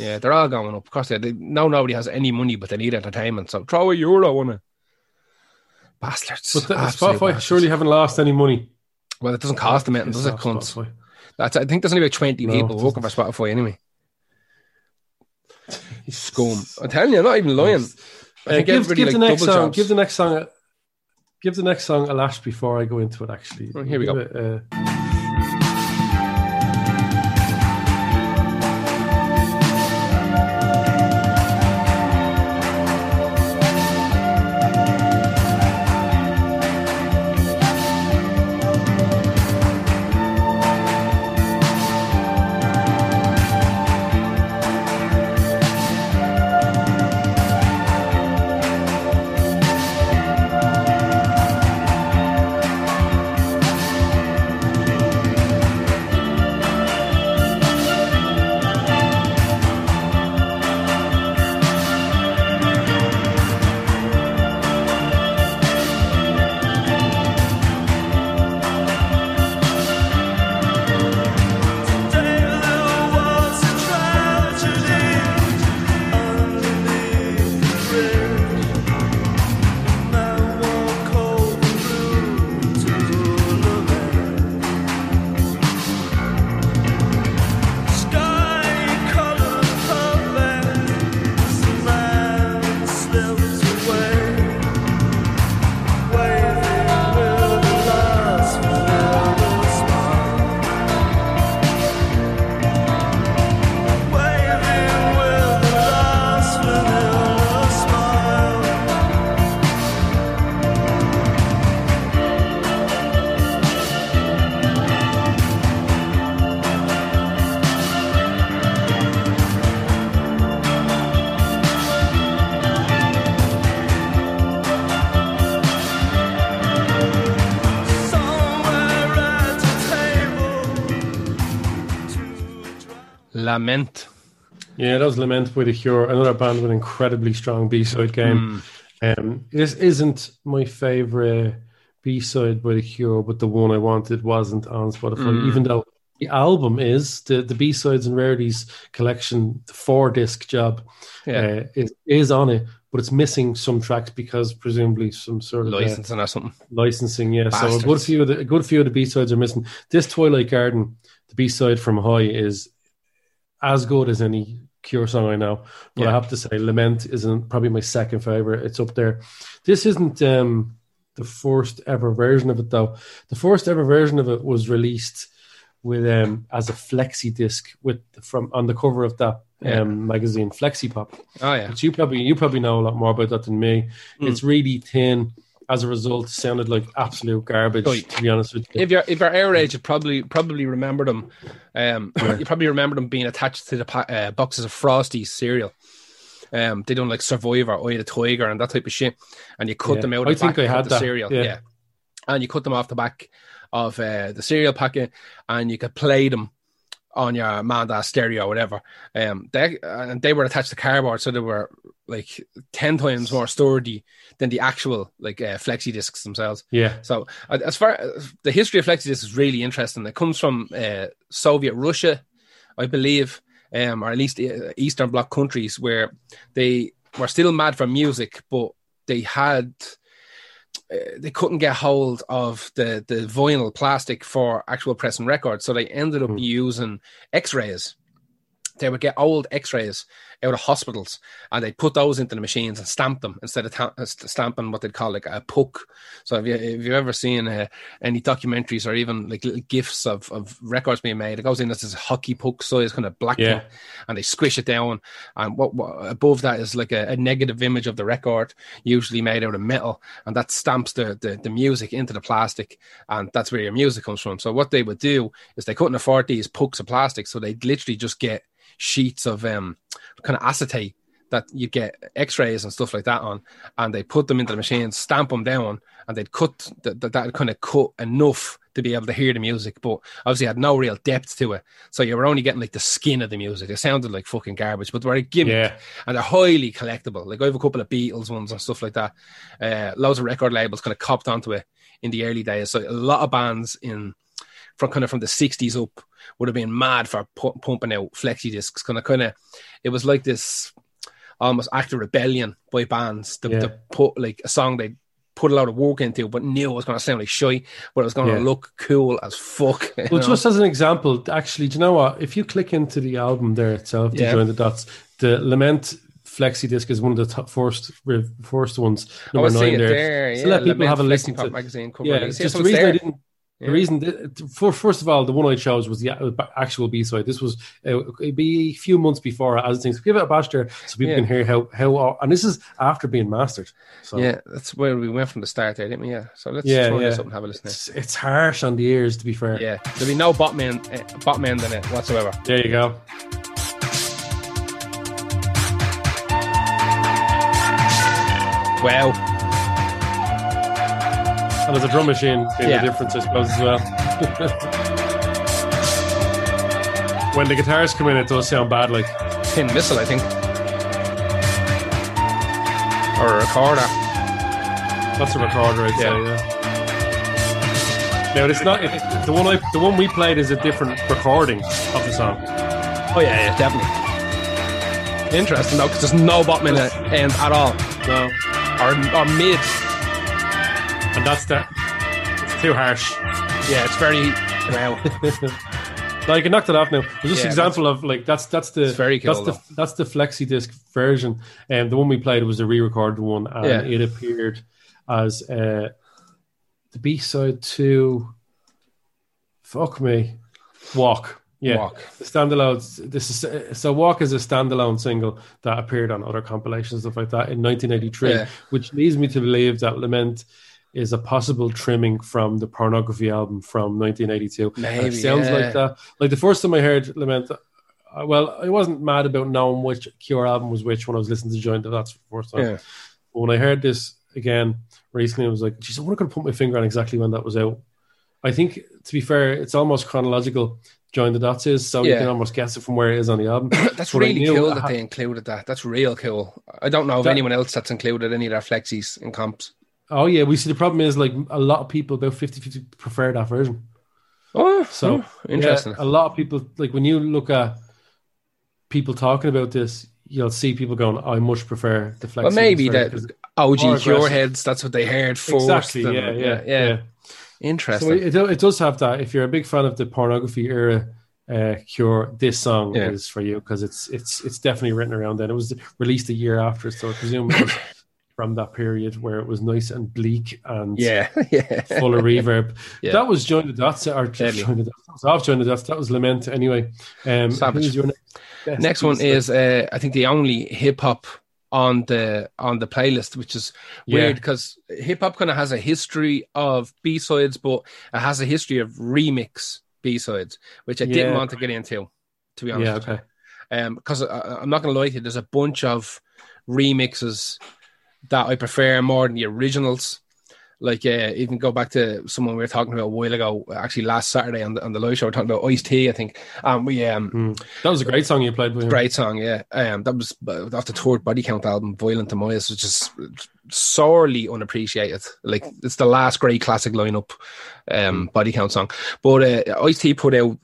Yeah, they're all going up. Of course, they, they now nobody has any money, but they need entertainment. So throw a euro on it. Bastards. But the, Spotify bastards. surely haven't lost any money. Well, it doesn't cost them anything, does it, Piss off cunts? Spotify. That's, I think there's only about 20 No, people working for Spotify anyway. Scum. I'm telling you, I'm not even lying. Uh, give, give the next song. jobs. Give the next song. A, give the next song a lash before I go into it. Actually, Oh, here we Give go. It, uh, Lament. Yeah, that was Lament by The Cure, another band with an incredibly strong B side game. Um, this isn't my favorite B side by The Cure, but the one I wanted wasn't on Spotify, even though the album is the, the B sides and rarities collection, the four disc job, Yeah. uh, is, is on it, but it's missing some tracks because presumably some sort of uh, Licensing or something. licensing. Yeah, so a good few of the a good few of the B sides are missing. This Twilight Garden, the B side from High, is as good as any Cure song I know. But I have to say, Lament is not probably my second favorite. It's up there. This isn't um, the first ever version of it though. The first ever version of it was released with um as a flexi disc with from on the cover of that Yeah. um magazine Flexi Pop. Oh yeah. Which you probably you probably know a lot more about that than me. Mm. It's really thin. As a result, sounded like absolute garbage. Right. To be honest with you, If you're if you're our age, you probably probably remember them. Um, you probably remember them being attached to the pa- uh, boxes of Frosties cereal. Um, they don't like Survivor, Eye of the Tiger, and that type of shit. And you cut Yeah. them out. I the think I had of the that, cereal. yeah. Yeah. and you cut them off the back of uh, the cereal packet, and you could play them on your Manda stereo or whatever. Um, they and they were attached to cardboard, so they were like ten times more sturdy than the actual like uh, flexi discs themselves. yeah, So uh, as far as the history of FlexiDisc is really interesting. It comes from uh, Soviet Russia, I believe, um, or at least uh, Eastern Bloc countries where they were still mad for music, but they had uh, they couldn't get hold of the the vinyl plastic for actual pressing records, so they ended up Hmm. using X-rays. They would get old X-rays out of hospitals, and they'd put those into the machines and stamp them instead of ta- stamping what they'd call like a puck. So if you if you've ever seen uh, any documentaries or even like little gifs of, of records being made, it goes in as this hockey puck size kind of black Yeah. and they squish it down. And what, what above that is like a, a negative image of the record, usually made out of metal, and that stamps the, the the music into the plastic, and that's where your music comes from. So what they would do is they couldn't afford these pucks of plastic, so they'd literally just get sheets of um kind of acetate that you get x-rays and stuff like that on and they put them into the machine stamp them down and they'd cut that that that kind of cut enough to be able to hear the music but obviously had no real depth to it so you were only getting like the skin of the music it sounded like fucking garbage but they were a gimmick yeah, and they're highly collectible. Like I have a couple of Beatles ones and stuff like that. Uh, loads of record labels kind of copped onto it in the early days. So a lot of bands in from kind of from the '60s up would have been mad for pu- pumping out flexi discs. Kind of, kind of, it was like this almost act of rebellion by bands to, Yeah. to put like a song they put a lot of work into, but knew it was going to sound like shy, but it was going to Yeah. look cool as fuck. Well, know? just as an example, actually, do you know what? If you click into the album there itself to Yeah. join the dots, the Lament flexi disc is one of the top first first ones. I Number was nine there. there. So yeah, let people Lament have a listen to- magazine cover. Yeah, it's just so the reason I didn't. Yeah. The reason, for, first of all, the one I chose was the actual B side. This was uh, it'd be a few months before as things. Give it a bash there so people Yeah. can hear how how. And this is after being mastered. So Yeah, that's where we went from the start there, didn't we? Yeah. So let's Yeah, throw yeah. this up and have a listen. it's, it's harsh on the ears. To be fair, Yeah, there'll be no botman, uh, botman in it whatsoever. there you go. Wow. And there's a drum machine being Yeah. the difference, I suppose, as well. when the guitars come in, it does sound bad. Like Tin missile, I think. Or a recorder. that's a recorder, I'd say. Yeah. Now it's not it, the one I the one we played is a different recording of the song. Oh yeah, yeah, definitely. Interesting though, because there's no botman at end um, at all, No, or or mid. And that's that. It's too harsh. Yeah, it's very wow. No, you can knock that off now. It's just Yeah, an example of like that's that's the It's very cool, that's the that's the flexi disc version, and the one we played was the re-recorded one, and Yeah. it appeared as uh, the B side to fuck me, walk. Yeah, Walk. the standalone. This is so walk is a standalone single that appeared on other compilations stuff like that in 1983, Yeah. which leads me to believe that Lament is a possible trimming from the pornography album from 1982. Maybe, it sounds yeah. like that. Like the first time I heard Lament, uh, well, I wasn't mad about knowing which Cure album was which when I was listening to Joint. That's the first time. Yeah. But when I heard this again recently, I was like, geez, I wonder if I could put my finger on exactly when that was out. I think to be fair, it's almost chronological. Join the dots is so you can almost guess it from where it is on the album. That's But really cool that had- they included that. That's real cool. I don't know of That- anyone else that's included any of their flexies in comps. Oh yeah, we see. The problem is like a lot of people about 50-50 prefer that version. Oh, So so interesting. yeah, a lot of people like when you look at people talking about this, you'll see people going, "I much prefer the flex." Well, maybe that OG Cure heads. That's what they heard first. exactly. and- Yeah, yeah, yeah. Interesting. So it, it does have that. If you're a big fan of the pornography era, uh, Cure, this song Yeah. is for you because it's it's it's definitely written around then. It was released a year after, so I presume it was from that period where it was nice and bleak and yeah, yeah. full of reverb. Yeah. That was Join the Dots or. Join the Dots. That was off Join the Dots. That was Lament anyway. Um, Savage. next? Next one is uh, I think the only hip hop on the on the playlist, which is weird because hip hop kind of has a history of B sides, but it has a history of remix B sides, which I didn't Yeah. want to get into, to be honest. yeah, okay. um because I'm not gonna lie to you, there's a bunch of remixes that I prefer more than the originals. Like uh, even go back to someone we were talking about a while ago, actually last Saturday on the on the live show, we are talking about Ice T. I think, um, we um, Mm. That was a great song you played with great song, yeah. Um, that was uh, off the third Body Count album, Violent Demise, which is sorely unappreciated. Like it's the last great classic lineup, um, Body Count song. But uh, Ice T put out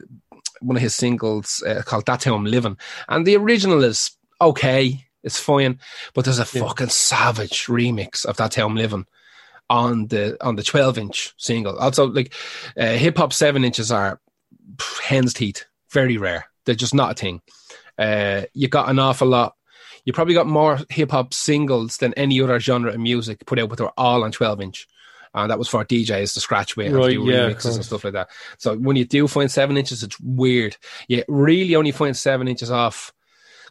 one of his singles uh, called "That's How I'm Living," and the original is okay, it's fine, but there's a Yeah. fucking savage remix of "That's How I'm Living." On the on the twelve inch single, also like uh, hip hop seven inches are hen's teeth, very rare. They're just not a thing. Uh, you got an awful lot. You probably got more hip hop singles than any other genre of music put out, but they're all on 12 inch. And that was for DJs to scratch with and Right, do yeah, remixes and stuff like that. So when you do find seven inches, it's weird. You really only find seven inches off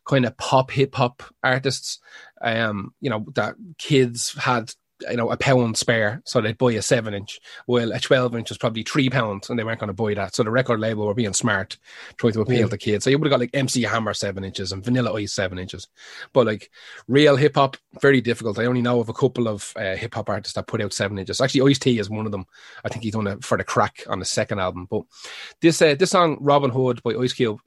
kind of pop hip hop artists. Um, you know, that kids had you know a pound spare, so they'd buy a seven inch. Well, a twelve inch was probably three pounds, and they weren't going to buy that. So the record label were being smart, trying to appeal Yeah. to kids. So you would have got like MC Hammer seven inches and Vanilla Ice seven inches, but like real hip hop, very difficult. I only know of a couple of uh, hip hop artists that put out seven inches. Actually, Ice T is one of them. I think he's done it for the crack on the second album. But this uh, this song Robin Hood by Ice Cube.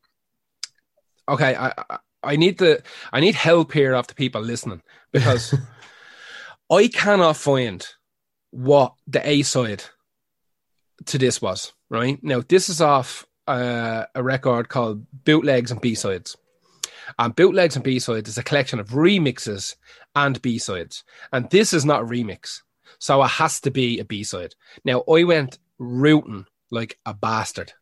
Okay, I, I I need the I need help here off the people listening because I cannot find what the A side to this was. Right now, this is off uh, a record called Bootlegs and B sides. And Bootlegs and B sides is a collection of remixes and B sides, and this is not a remix, so it has to be a B side. Now, I went rooting like a bastard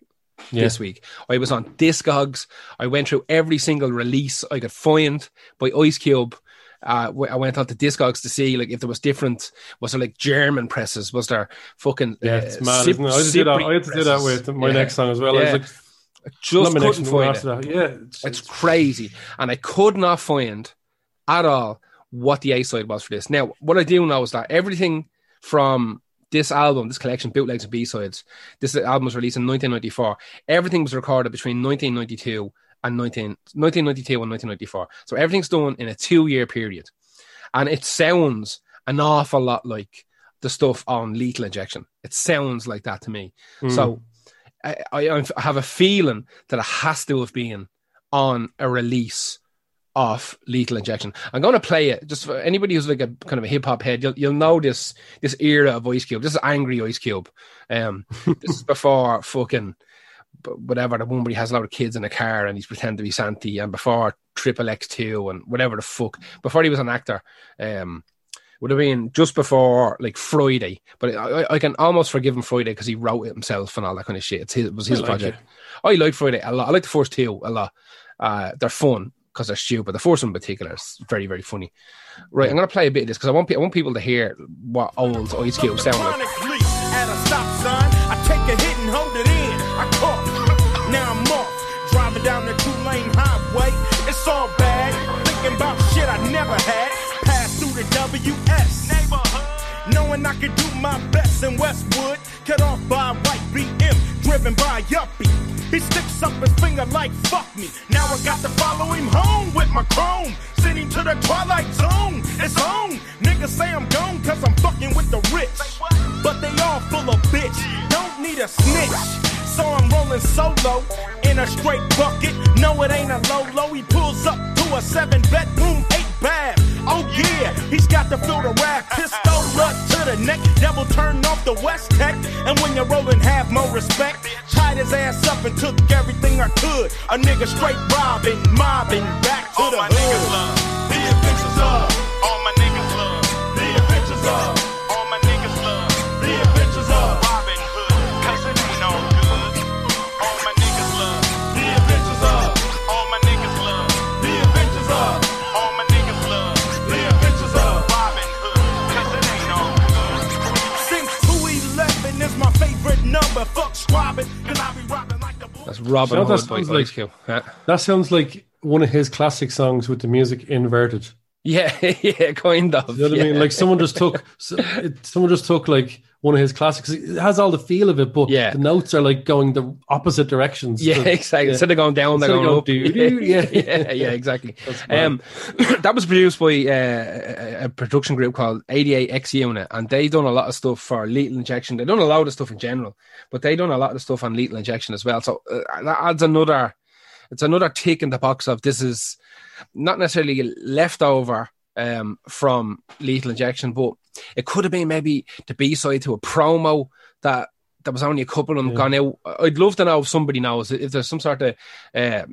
Yeah. this week. I was on Discogs. I went through every single release I could find by Ice Cube. Uh, I went on to Discogs to see like if there was different. Was there like German presses? Was there fucking Yeah, uh, it's mad, Cyp- isn't it? I had to do that. I had to do that with my Yeah. next song as well. I Yeah. was like, I just couldn't find it. Yeah, it's, It's crazy, and I could not find at all what the A side was for this. Now, what I do know is that everything from this album, this collection, bootlegs and B sides, this album was released in 1994. Everything was recorded between 1992 and 19, 1992 and 1994. So everything's done in a two year period, and it sounds an awful lot like the stuff on Lethal Injection. It sounds like that to me. Mm. So I, I, I have a feeling that it has to have been on a release of Lethal Injection. I'm going to play it just for anybody who's like a kind of a hip hop head. You'll you'll know this this era of Ice Cube. This is angry Ice Cube. Um, this is before fucking whatever the one where he has a lot of kids in a car and he's pretending to be Santi, and before Triple X Two and whatever the fuck before he was an actor. Um, would have been just before like Friday, but I, I can almost forgive him Friday because he wrote it himself and all that kind of shit. It's his, it was his I like project. I like Friday a lot. I like the first two a lot. Uh, they're fun because they're stupid. The first one in particular is very, very funny. Right, I'm gonna play a bit of this because I want pe- I want people to hear what old Ice Cube sound like. Ironically, at a stop sign, I take a hit and hold it in. I caught. Now I'm off, driving down the two-lane highway. It's all bad, thinking about shit I never had. Pass through the WS neighborhood, knowing I could do my best in Westwood. Cut off by white BM, driven by a yuppie. He sticks up his finger like fuck me. Now I got to follow him home with my chrome. Send him to the twilight zone. It's on. Niggas say I'm gone cause I'm fucking with the rich. But they all full of bitch. Don't need a snitch. So I'm rolling solo in a straight bucket. No, it ain't a low low. He pulls up to a seven bedroom, eight bath. Oh yeah, he's got the filter rap, pistol up to the neck, devil turned off the West Tech. And when you're rolling, have more respect. Tied his ass up and took everything I could. A nigga straight robbing, mobbing, back to All the my niggas love the adventures of. All my niggas love the adventures of. Number. Fuck squabbing, cause I be robbing like the. That's Robin So that sounds like- Yeah. That sounds like one of his classic songs with the music inverted. Yeah, yeah, kind of. You know what I mean? Like someone just took, someone just took like one of his classics. It has all the feel of it, but Yeah. the notes are like going the opposite directions. Yeah, So- exactly. yeah. Instead of going down, they're Instead going up. going yeah. yeah, yeah, exactly. Um, that was produced by uh, a- a production group called 88X Unit, and they done a lot of stuff for Lethal Injection. They done a lot of stuff in general, but they done a lot of stuff on Lethal Injection as well. So uh, that adds another. It's another tick in the box of this is not necessarily leftover um, from Lethal Injection, but it could have been maybe the B side to a promo that there was only a couple of them Yeah. gone out. I'd love to know if somebody knows if there's some sort of uh,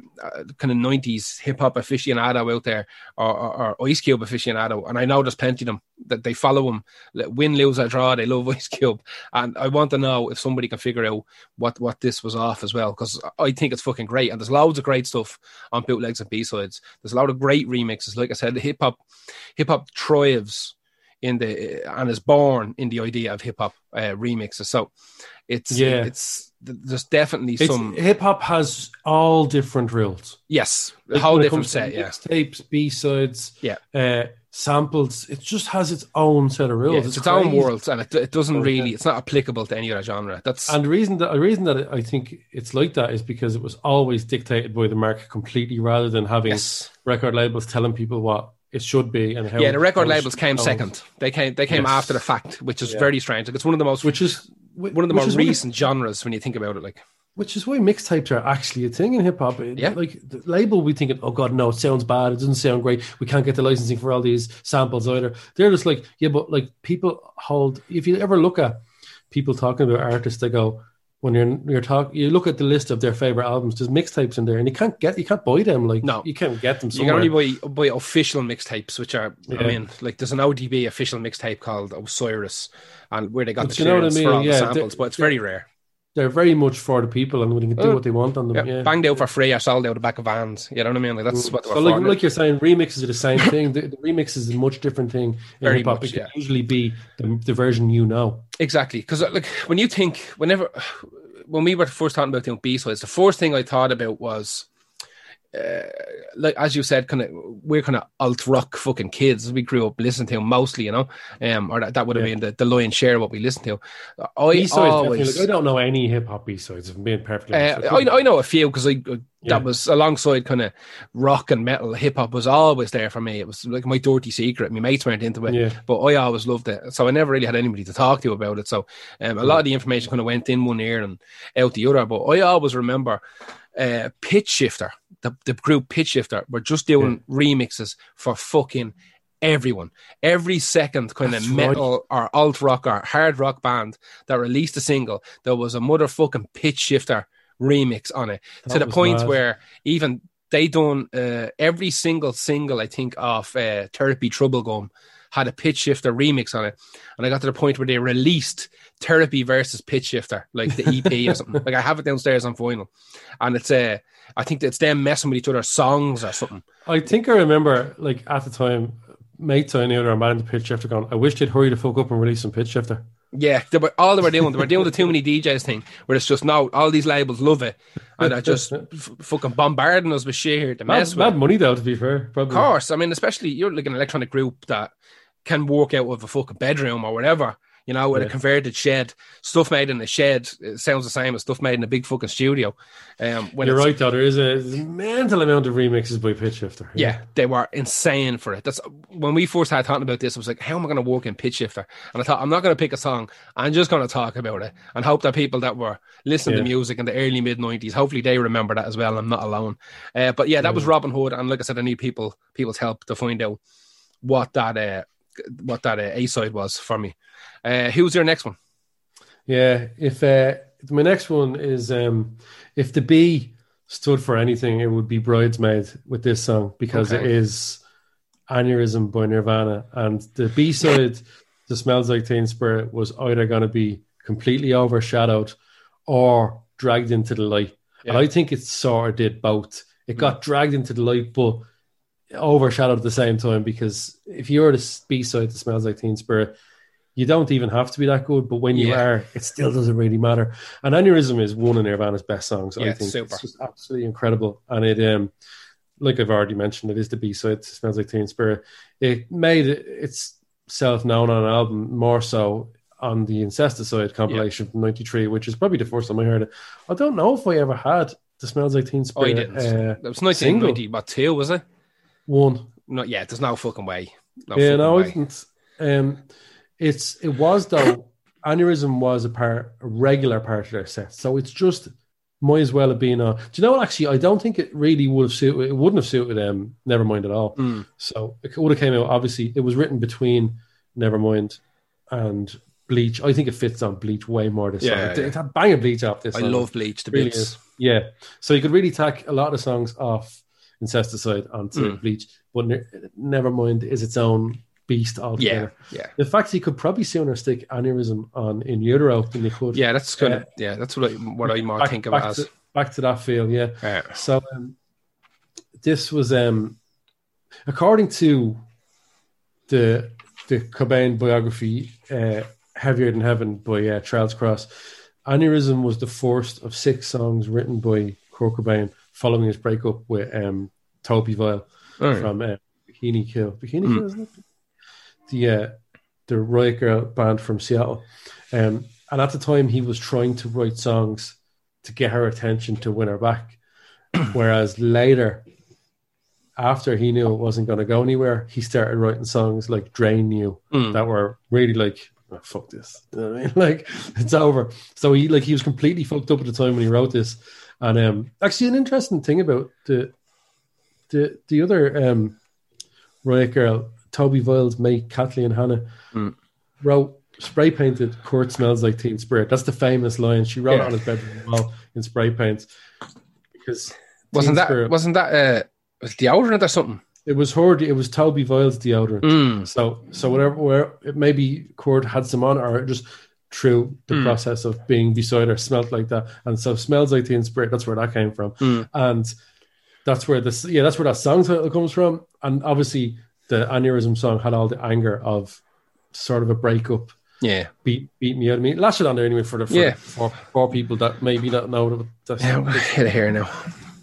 kind of 90s hip hop aficionado out there or, or, or Ice Cube aficionado. And I know there's plenty of them that they follow him, win, lose, or draw. They love Ice Cube. And I want to know if somebody can figure out what, what this was off as well, because I think it's fucking great. And there's loads of great stuff on bootlegs and B sides. There's a lot of great remixes. Like I said, the hip hop, hip hop thrives in the and is born in the idea of hip hop uh, remixes. So it's Yeah. it's there's definitely It's, some hip hop has all different rules. yes, Like, whole different set. Yeah, Mixtapes, B sides, Yeah. uh, samples. It just has its own set of rules. yeah it's its own world, and it, it doesn't Oh, really it's not applicable to any other genre. That's And the reason that the reason that I think it's like that is because it was always dictated by the market completely, rather than having yes. record labels telling people what it should be and how. Yeah, the record labels came sound. second. They came they came Yes. after the fact, which is Yeah. very strange. Like it's one of the most which is one of the which more is why- recent genres when you think about it. Like Which is why mixtapes are actually a thing in hip hop. Yeah. Like the label, we thinking, oh god, no, it sounds bad. It doesn't sound great. We can't get the licensing for all these samples either. They're just like, yeah, but like people hold. If you ever look at people talking about artists, they go when you're you're talk, you look at the list of their favorite albums. There's mixtapes in there, and you can't get you can't buy them. Like No. you can't get them. So you can only buy buy official mixtapes, which are I mean, like there's an ODB official mixtape called Osirus, and where they got But the you know what I mean? for all Yeah, the samples, but it's very rare. They're very much for the people, and they can do Oh. what they want on them. Yeah, Yeah. banged out for free or sold out the back of vans. You know what I mean? Like that's mm. what they were So like, like you're saying, remixes are the same thing. The, the remix is a much different thing in Very hip hop. much, It can usually be the, the version you know. Exactly, because uh, like when you think, whenever when we were first talking about doing B sides, the first thing I thought about was, uh, like as you said, kind of we're kind of alt rock fucking kids. We grew up listening to mostly, you know, um, or that, that would have Yeah. been the, the lion's share of what we listened to. I always, like, I don't know any hip hop B sides. If I'm being perfectly uh. I, I know a few because I uh, Yeah. that was alongside kind of rock and metal. Hip hop was always there for me. It was like my dirty secret. My mates weren't into it, Yeah. but I always loved it. So I never really had anybody to talk to about it. So um, a lot of the information kind of went in one ear and out the other. But I always remember uh, Pitch Shifter, the, the group Pitch Shifter, were just doing remixes for fucking everyone. Every second kind That's of right. metal or alt rock or hard rock band that released a single, there was a motherfucking Pitch Shifter remix on it to the point mad. where even they done uh, every single single I think of uh, Therapy Trouble Gum had a pitch shifter remix on it, and I got to the point where they released Therapy versus Pitch Shifter, like the EP or something. Like I have it downstairs on vinyl, and it's uh, I think it's them messing with each other's songs or something. I think I remember, like at the time, mates I knew that were man the pitch shifter going. I wish they'd hurry the fuck up and release some pitch shifter. Yeah, they were all they were doing. They were doing the too many DJs thing, where it's just no, all these labels love it, and they're just f- fucking bombarding us with shit here to mess Mad, with. mad money though, to be fair. Probably. Of course, I mean, especially you're like an electronic group that can work out of a fucking bedroom or whatever. You know, with Yeah. a converted shed, stuff made in a shed it sounds the same as stuff made in a big fucking studio. Um, when You're right, though. There is a mental amount of remixes by Pitchshifter. Yeah, they were insane for it. That's when we first had talking about this. I was like, "How am I going to work in Pitchshifter?" And I thought, I'm not going to pick a song. I'm just going to talk about it and hope that people that were listening to music in the early mid '90s, hopefully they remember that as well. I'm not alone. Uh, but yeah, that was Robin Hood, and like I said, I need people people's help to find out what that uh, what that uh, A side was for me. Uh, who's your next one? Yeah, if uh, my next one is um, if the B stood for anything, it would be Bridesmaid with this song because it Okay. is Aneurysm by Nirvana, and the B side, "The Smells Like Teen Spirit," was either going to be completely overshadowed or dragged into the light, and I think it sort of did both. It got dragged into the light, but overshadowed at the same time because if you're the B side, "The Smells Like Teen Spirit." you don't even have to be that good, but when you Yeah. are, it still doesn't really matter. And Aneurysm is one of Nirvana's best songs. Yeah, I think super. it's just absolutely incredible. And it, um, like I've already mentioned, it is the B side. It smells like Teen Spirit. It made it, itself known on an album more so on the Incesticide compilation from '93, which is probably the first time I heard it. I don't know if I ever had the Smells Like Teen Oh, Spirit didn't. uh, That was 1990, what two was it? One. Not yet. there's no fucking way. No yeah, no, way. it didn't. Um, it's it was though. Aneurysm was a part, a regular part of their set, so it's just might as well have been a. Do you know what? Actually, I don't think it really would have suited. It wouldn't have suited them. Never mind at all. Mm. So it would have came out. Obviously, it was written between Nevermind and Bleach. I think it fits on Bleach way more. This Yeah, song. It, yeah. it had bang of Bleach off this. I song. love Bleach, the Really bits. is. Yeah. So you could really tack a lot of songs off Incesticide onto Mm. Bleach, but ne- Nevermind is its own beast altogether. yeah. yeah. The fact you could probably sooner stick aneurysm on in utero than you could. Yeah, that's kind of Uh, yeah. That's what I, what I more back, think of back as. To, back to that feel, yeah. Yeah. So um, this was, um, according to the the Cobain biography, uh, "Heavier Than Heaven" by uh, Charles Cross, "Aneurysm" was the first of six songs written by Kurt Cobain following his breakup with um, Tobi Vail right. from uh, Bikini Kill. Bikini Hmm. Kill, isn't it? The uh, the Riot Grrrl band from Seattle. Um, and at the time, he was trying to write songs to get her attention to win her back. Whereas later, after he knew it wasn't going to go anywhere, he started writing songs like Drain You Mm. that were really like, "Oh, fuck this. You know I mean? Like, it's over. So he like he was completely fucked up at the time when he wrote this. And um, actually, an interesting thing about the the the other um, Riot Grrrl, Tobi Vail's May, Kathleen Hanna, Mm. wrote spray painted "Kurt smells like teen spirit. That's the famous line. She wrote Yeah. on his bedroom wall in spray paints. Because Wasn't that Spirit- wasn't that uh was deodorant or something? it was her it was Tobi Vail's deodorant. Mm. So so whatever where it maybe Kurt had some on or just through the Mm. process of being beside her smelled like that. And so smells like teen spirit, that's where that came from. Mm. And that's where this yeah, that's where that song title comes from. And obviously the aneurysm song had all the anger of sort of a breakup Yeah. beat beat me out of me. Lash it on there anyway for the for, Yeah. for, for people that maybe not know that that's Yeah, hit it here now.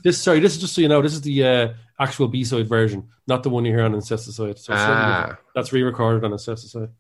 this sorry, this is just so you know, this is the uh, actual B side version, not the one you hear on Incesticide. So Ah. that's re recorded on Incesticide.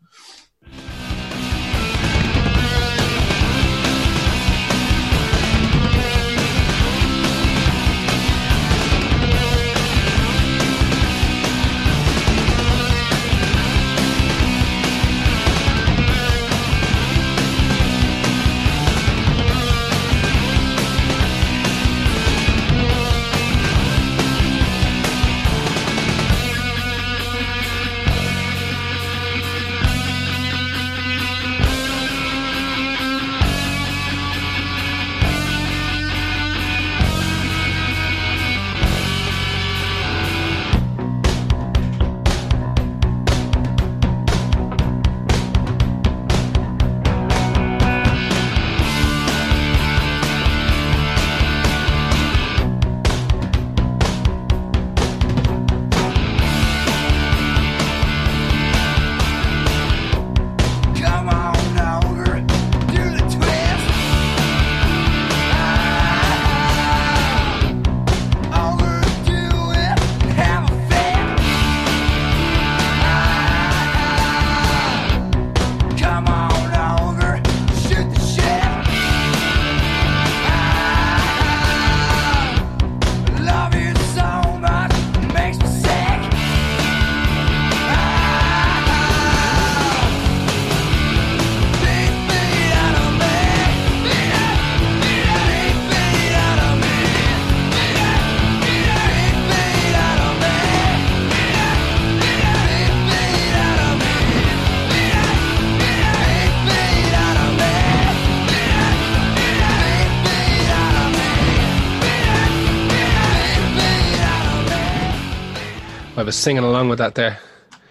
Singing along with that there.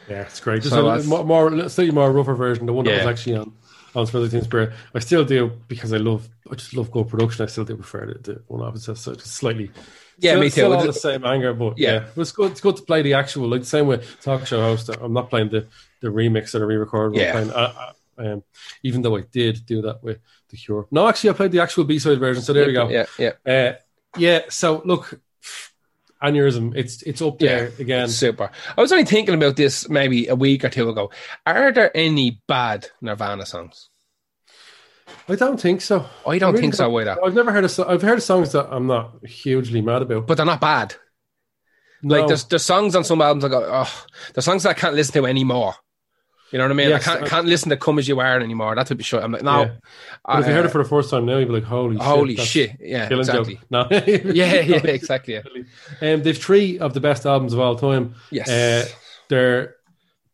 Yeah, it's great. Just So a more, more slightly more rougher version. The one that Yeah. was actually on on the Teen Spirit. I still do because I love. I just love good production. I still do prefer the, the one off. It's just, slightly. Yeah, still, me too. Still all the same anger, but Yeah. yeah, it's good. It's good to play the actual, like the same way talk show host. I'm not playing the the remix or the re-record. Yeah. playing, I, I, um, even though I did do that with the Cure. No, actually, I played the actual B side version. So there we go. Yeah, yeah. Uh, yeah. So look, aneurysm. It's it's up there again. Super. I was only thinking about this maybe a week or two ago. Are there any bad Nirvana songs? I don't think so. I don't really think so either. I've never heard of. so- I've heard songs that I'm not hugely mad about. But they're not bad. no. Like there's there's songs on some albums I go, oh, the songs that I can't listen to anymore. You know what I mean? Yes, I can't I- can't listen to "Come as You Are" anymore. That would be shit. I'm like, no. Yeah. But if you heard it for the first time now, you'd be like, "Holy, holy shit, shit! Yeah, Killing exactly. joke. No, Yeah, yeah, exactly. Yeah. Um, they've three of the best albums of all time. Yes. Uh, their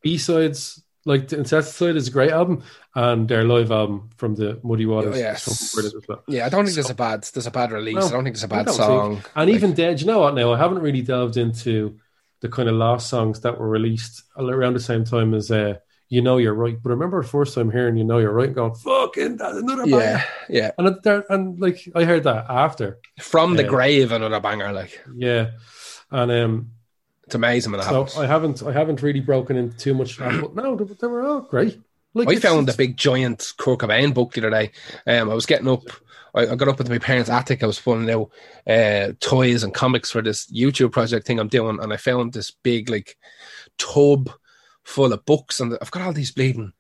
B sides, like the Incesticide, is a great album, and their live album from the Muddy Waters. Oh, yes. is as well. yeah, I don't think there's a bad there's a bad release. No, I don't think there's a bad song. think- And even then, you know what? Now I haven't really delved into the kind of last songs that were released around the same time as uh, "You Know You're Right." But I remember the first time hearing "You Know You're Right" and going, "Fucking that's another banger." yeah, yeah. And there, and like I heard that after, From the Yeah. grave, another banger. Like yeah, and um, it's amazing when it so happens. I haven't, I haven't really broken into too much. that, But no, they, they were all great. Like I found a big giant Kurt Cobain book the other day. Um, I was getting up. I, I got up into my parents' attic. I was pulling out uh, toys and comics for this YouTube project thing I'm doing, and I found this big like tub full of books, and I've got all these bleeding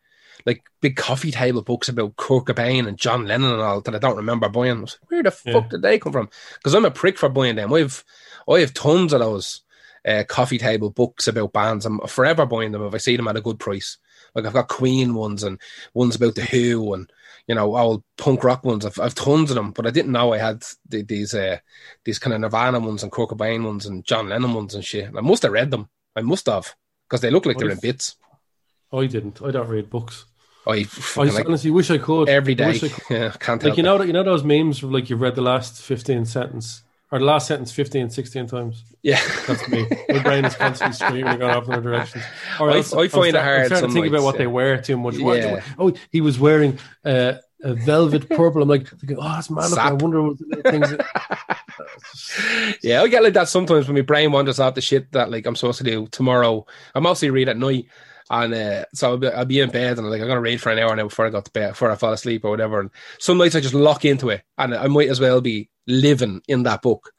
like big coffee table books about Kurt Cobain and John Lennon and all that I don't remember buying. I was like, Where the Yeah. fuck did they come from? Because I'm a prick for buying them. I've I have tons of those uh, coffee table books about bands. I'm forever buying them if I see them at a good price. Like I've got Queen ones and ones about the Who and you know old punk rock ones. I've I've tons of them, but I didn't know I had the, these uh, these kind of Nirvana ones and Kurt Cobain ones and John Lennon ones and shit. And I must have read them. I must have because they look like they're in bits. I didn't. I don't read books. I I like honestly wish I could. every day. I I. Yeah, can't Like you know that you know those memes where like you've read the last fifteen sentence or the last sentence 15, 16 times. Yeah, That's me. My brain is constantly screaming going off in other directions. Or I- else I I'm find it start- I'm hard starting to think about what yeah. they wear too much. What- Yeah. Oh, he was wearing uh, a velvet purple. I'm like, thinking, oh, that's man. I wonder what the things. yeah, I get like that sometimes when my brain wanders off the shit that like I'm supposed to do tomorrow. I mostly read at night, and uh, so I'll be, I'll be in bed and like I'm gonna read for an hour now before I go to bed, before I fall asleep or whatever. And some nights I just lock into it, and I might as well be living in that book.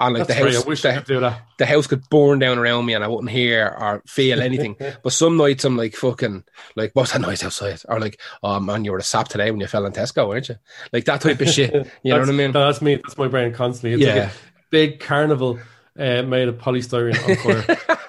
And like That's the house, I wish the, I could do that. the house could burn down around me and I wouldn't hear or feel anything. but some nights I'm like fucking like what's that noise outside? Or like, oh man, you were a sap today when you fell in Tesco, weren't you? Like that type of shit. You know what I mean? that's me. That's my brain constantly. It's Yeah. like a big carnival uh, made of polystyrene on fire.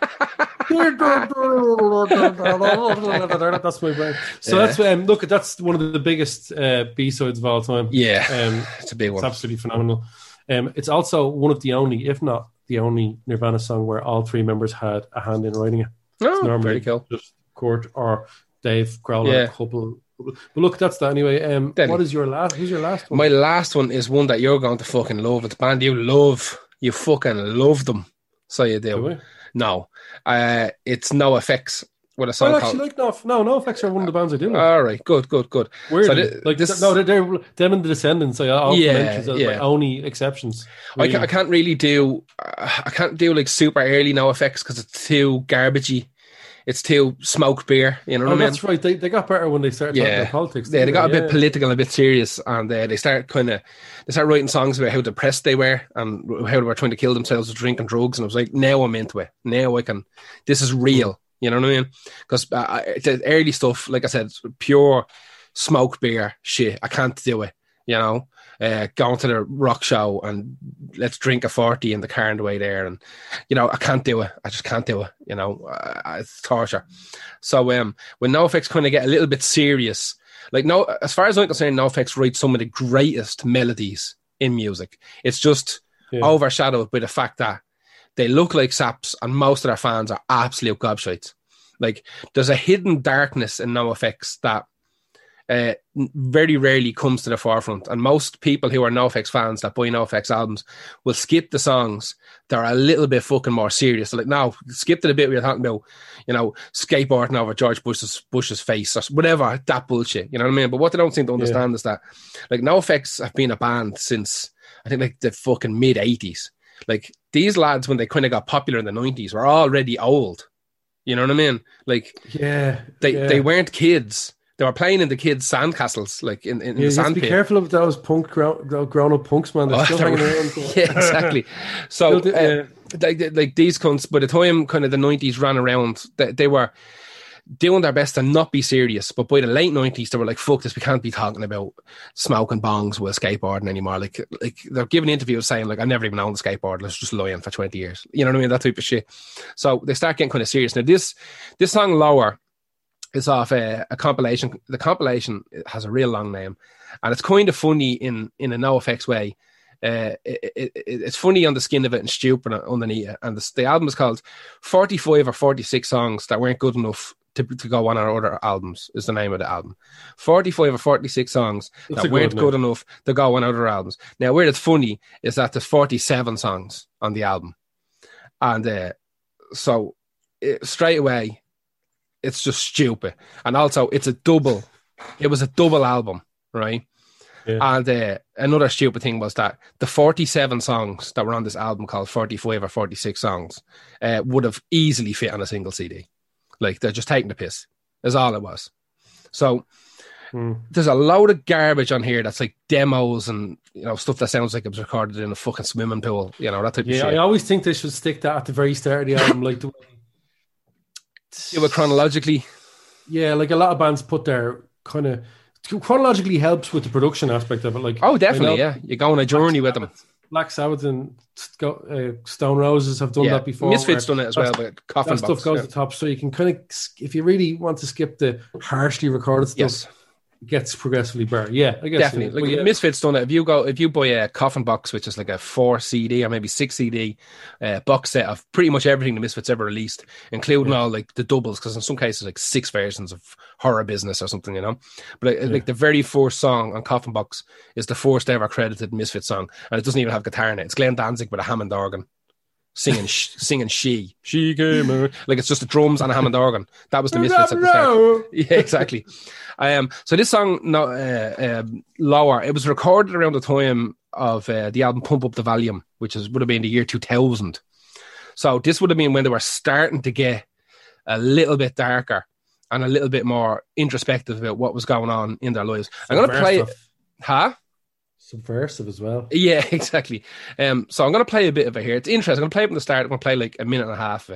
that's my brain. So Yeah. that's um, look. That's one of the biggest uh, B sides of all time. Yeah. Um, it's a big it's one. absolutely phenomenal. Um, it's also one of the only, if not the only, Nirvana song where all three members had a hand in writing it. Oh, Normally, very cool. just Kurt or Dave Grohl on Yeah. a couple. But look, that's that anyway. Um, Deadly. what is your last? Who's your last one? My last one is one that you're going to fucking love. It's a band you love. You fucking love them. So you do. Do? No. Uh, it's NoFX with a song I called. actually like no, no, NoFX are one of the bands I do. like. All right, good, good, good. Weirdly, so like this- no, they're, they're them and the Descendents. I often Yeah, mention yeah. my only exceptions. I, really. ca- I can't really do uh, I can't do like super early NoFX because it's too garbagey. It's too smoked beer. You know what Oh, I mean? that's right. They, they got better when they started talking about politics. Yeah, they didn't got a bit Yeah. political, a bit serious, and uh, they start kind of they start writing songs about how depressed they were and how they were trying to kill themselves with drink and drugs. And I was like, now I'm into it. Now I can. This is real. You know what I mean? Because uh, the early stuff, like I said, pure smoke beer shit. I can't do it. You know, uh, going to the rock show and let's drink a forty in the car on the way there, and you know, I can't do it. I just can't do it. You know, uh, it's torture. So um, when NoFX kind of get a little bit serious, like no, as far as I'm concerned, NoFX writes some of the greatest melodies in music. It's just Yeah. overshadowed by the fact that they look like saps, and most of their fans are absolute gobshites. Like there's a hidden darkness in NoFX that uh, very rarely comes to the forefront. And most people who are NoFX fans that buy NoFX albums will skip the songs that are a little bit fucking more serious. Like, now, skip to the bit where you're talking about, you know, skateboarding over George Bush's Bush's face or whatever, that bullshit. You know what I mean? But what they don't seem to understand is that, like, NoFX have been a band since, I think, like, the fucking mid 80s. Like, these lads, when they kind of got popular in the 90s, were already old. You know what I mean? Like, Yeah, they yeah. they weren't kids. They were playing in the kids' sandcastles, like in, in, Yeah, the sand be pit. careful of those punk grown, grown up punks, man. They're Oh, still hanging around. yeah, exactly. So, do- uh, like, like these cunts, by the time kind of the nineties ran around, they, they were doing their best to not be serious. But by the late nineties, they were like, "Fuck this! We can't be talking about smoking bongs with skateboarding anymore." Like, like they're giving interviews saying, "Like, I never even owned a skateboard. Let's just lying for twenty years." You know what I mean? That type of shit. So they start getting kind of serious. Now, this this song "Lower" is off a, a compilation. The compilation has a real long name, and it's kind of funny in in a NoFX way. Uh, it, it- it's funny on the skin of it and stupid underneath it. And the, the album is called 45 or 46 songs that weren't good enough to, to go on our other albums, is the name of the album. 45 or 46 songs That's that weren't good enough to go on other albums. Now, where it's funny is that there's 47 songs on the album. And uh, so it, straight away, it's just stupid. And also, it's a double. It was a double album, right? Yeah. And uh, another stupid thing was that the 47 songs that were on this album called 45 or 46 songs uh, would have easily fit on a single CD. Like they're just taking the piss, is all it was. So Hmm. there's a load of garbage on here that's like demos and you know stuff that sounds like it was recorded in a fucking swimming pool, you know, that type Yeah, of I always think they should stick that at the very start of the album, like the Yeah, but chronologically, yeah, like a lot of bands put their kind of chronologically helps with the production aspect of it. Like oh, definitely, know yeah. You go on a journey with them. Black Sabbath and uh, Stone Roses have done Yeah, that before. Misfits done it as well, but coffin That box. stuff goes yeah. to the top, so you can kind of, if you really want to skip the harshly recorded stuff, Yes, gets progressively better. Yeah, I guess definitely. yeah. Like yeah, Misfits done it. If you go, if you buy a coffin box, which is like a four CD or maybe six CD uh, box set of pretty much everything the Misfits ever released, including all like the doubles, because in some cases like six versions of Horror Business or something, you know. But uh, like the very first song on Coffin Box is the first ever credited Misfit song, and it doesn't even have guitar in it. It's Glenn Danzig with a Hammond organ. Singing, sh- singing, she, she came, out. like it's just the drums and a Hammond organ. That was the Misfits at the start. yeah, exactly. Um, so this song, no, uh, um, lower, it was recorded around the time of uh, the album "Pump Up the Valuum," which is would have been the year two thousand. So this would have been when they were starting to get a little bit darker and a little bit more introspective about what was going on in their lives. I'm going to play it, huh? Subversive as well. Yeah, exactly. Um, so I'm going to play a bit of it here. It's interesting. I'm going to play it from the start. I'm going to play like a minute and a half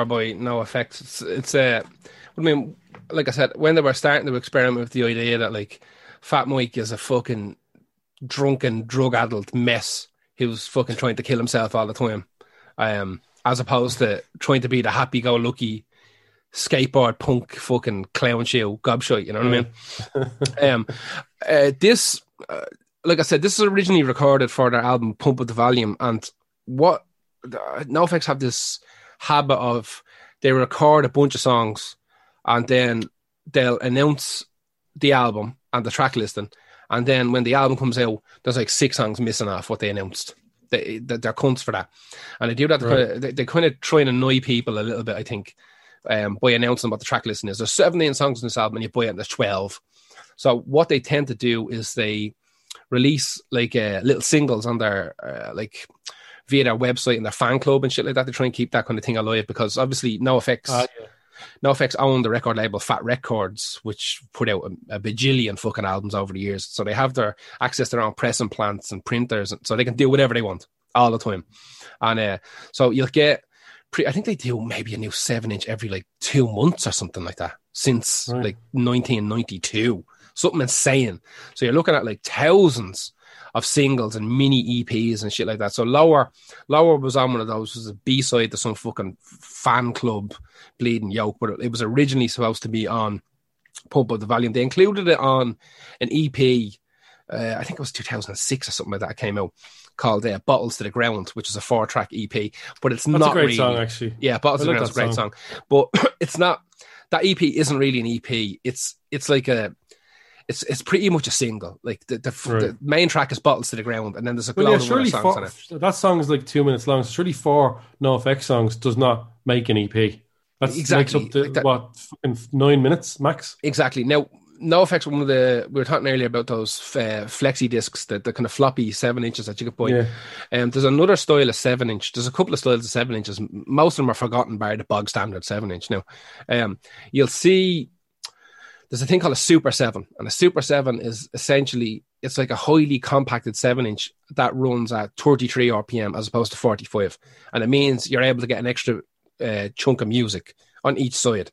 call. by NoFX. It's, it's uh, I mean, like I said, when they were starting to experiment with the idea that like Fat Mike is a fucking drunken, drug addled mess who's fucking trying to kill himself all the time, um, as opposed to trying to be the happy go lucky skateboard punk fucking clown shoe gobshite. You know what I mean? um, uh, this, uh, like I said, this is originally recorded for their album Pump Up the Valuum, and what uh, NoFX have this habit of they record a bunch of songs and then they'll announce the album and the track listing, and then when the album comes out, there's like six songs missing off what they announced. They, they they're cunts for that, and they do that. Right. kind of, they, they kind of try and annoy people a little bit. I think um, by announcing what the track listing is. There's 17 songs in this album, and you buy it, and there's 12. So what they tend to do is they release like uh, little singles on their uh, like via their website and their fan club and shit like that to try and keep that kind of thing alive because obviously NoFX Ah, yeah. NoFX own the record label Fat Wreck Chords which put out a, a bajillion fucking albums over the years so they have their access to their own pressing plants and printers so they can do whatever they want all the time and uh, so you'll get pre- i think they do maybe a new seven inch every like two months or something like that since Right. like 1992 something insane so you're looking at like thousands of singles and mini EPs and shit like that. So Lower, Lower was on one of those was a B side to some fucking fan club bleeding yoke, but it was originally supposed to be on Pump Up the Valuum. They included it on an EP. Uh, I think it was 2006 or something like that. It came out called uh, "Bottles to the Ground," which is a four-track EP, but it's That's not a great really. song, actually. Yeah, Bottles I to the Ground is a great song. song, but it's not. That EP isn't really an EP. It's it's like a. It's it's pretty much a single. Like the the, Right. the main track is "Bottles to the Ground," and then there's a Well, yeah, surely songs four, on it. that song is like two minutes long. So surely four NoFX songs does not make an EP. That's Exactly, makes up to like that- what fucking nine minutes max. Exactly. Now, NoFX. One of the we were talking earlier about those uh, flexi discs, the, the kind of floppy seven inches that you could buy. Yeah. Um, there's another style of seven inch. There's a couple of styles of seven inches. Most of them are forgotten by the bog standard seven inch. Now, um, you'll see there's a thing called a super seven, and a super seven is essentially it's like a highly compacted seven inch that runs at 33 RPM as opposed to 45, and it means you're able to get an extra uh, chunk of music on each side.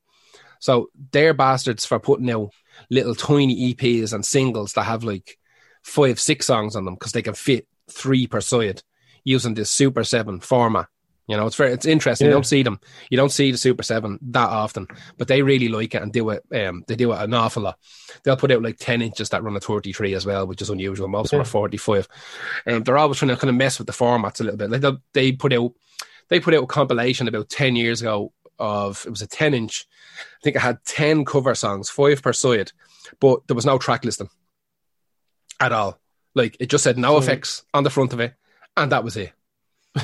So they're bastards for putting out little tiny EPs and singles that have like five, six songs on them because they can fit three per side using this Super Seven format. You know, it's very it's interesting. You don't see them. You don't see the Super Seven that often, but they really like it and do it. Um, they do it an awful lot. They'll put out like ten inches that run a thirty-three as well, which is unusual. Most them are forty-five. Um, they're always trying to kind of mess with the formats a little bit. Like they'll- put out they put out a compilation about 10 years ago of it was a 10 inch i think it had 10 cover songs five per side but there was no track listing at all like it just said no So- effects on the front of it and that was it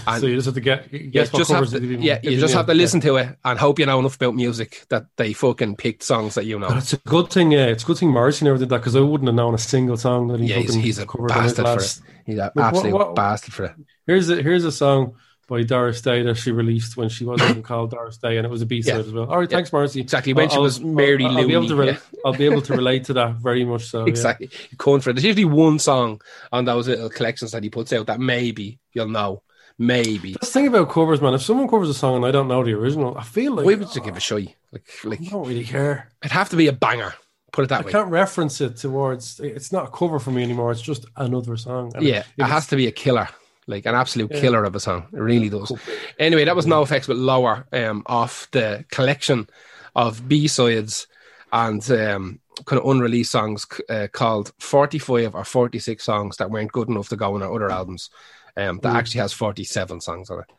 And- so you just have to get guess what just have covers to, they've even yeah, you given just have to Yeah. listen to it and hope you know enough about music that they fucking picked songs that you know. But it's a good thing. Yeah, it's a good thing Morrissey never did that because I wouldn't have known a single song that he Yeah, he's, fucking he's a covered on his bastard for it. He's an But what- absolute what- bastard for it. Here's a here's a song by Doris Day that she released when she wasn't even called Doris Day, and it was a B side Yeah. as well. All right, Yeah. thanks, Morrissey. Exactly, when she I'll- was I'll- Mary I'll, be able to re- I'll be able to relate to that very much. So. Exactly. You're for it. There's usually one song on those little collections that he puts out that maybe you'll know. Maybe. That's the thing about covers, man. If someone covers a song and I don't know the original, I feel like We would just give a shy. Like, like I don't really care. it'd have to be a banger. Put it I that way. I can't reference it towards. It's not a cover for me anymore. It's just another song. And Yeah, if it has to be a killer, like an absolute Yeah. killer of a song. It really does. Anyway, that was NoFX but lower um, off the collection of B sides and um, kind of unreleased songs uh, called 45 or 46 songs that weren't good enough to go on our other albums. Um, that actually has 47 songs on it.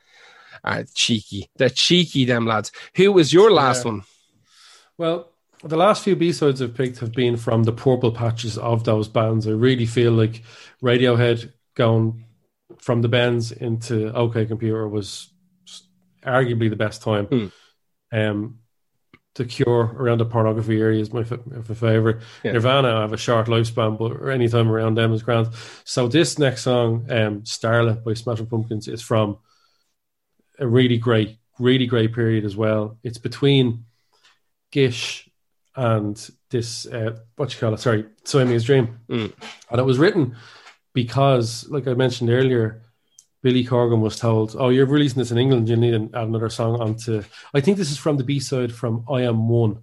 Uh, cheeky. They're cheeky, them lads. Who was your last Yeah. one? Well, the last few B sides I've picked have been from the purple patches of those bands. I really feel like Radiohead going from the Bends into OK Computer was arguably the best time. Hmm. Um, the Cure around the pornography area is my, my favorite. Yeah. Nirvana I have a short lifespan, but any time around them is grand. So this next song, um, Starla by Smashing Pumpkins, is from a really great, really great period as well. It's between Gish and this uh, what you call it? Sorry, Siamese Dream, Mm. and it was written because, like I mentioned earlier, Billy Corgan was told, "Oh, you're releasing this in England. You need to add another song onto." I think this is from the B side from "I Am One."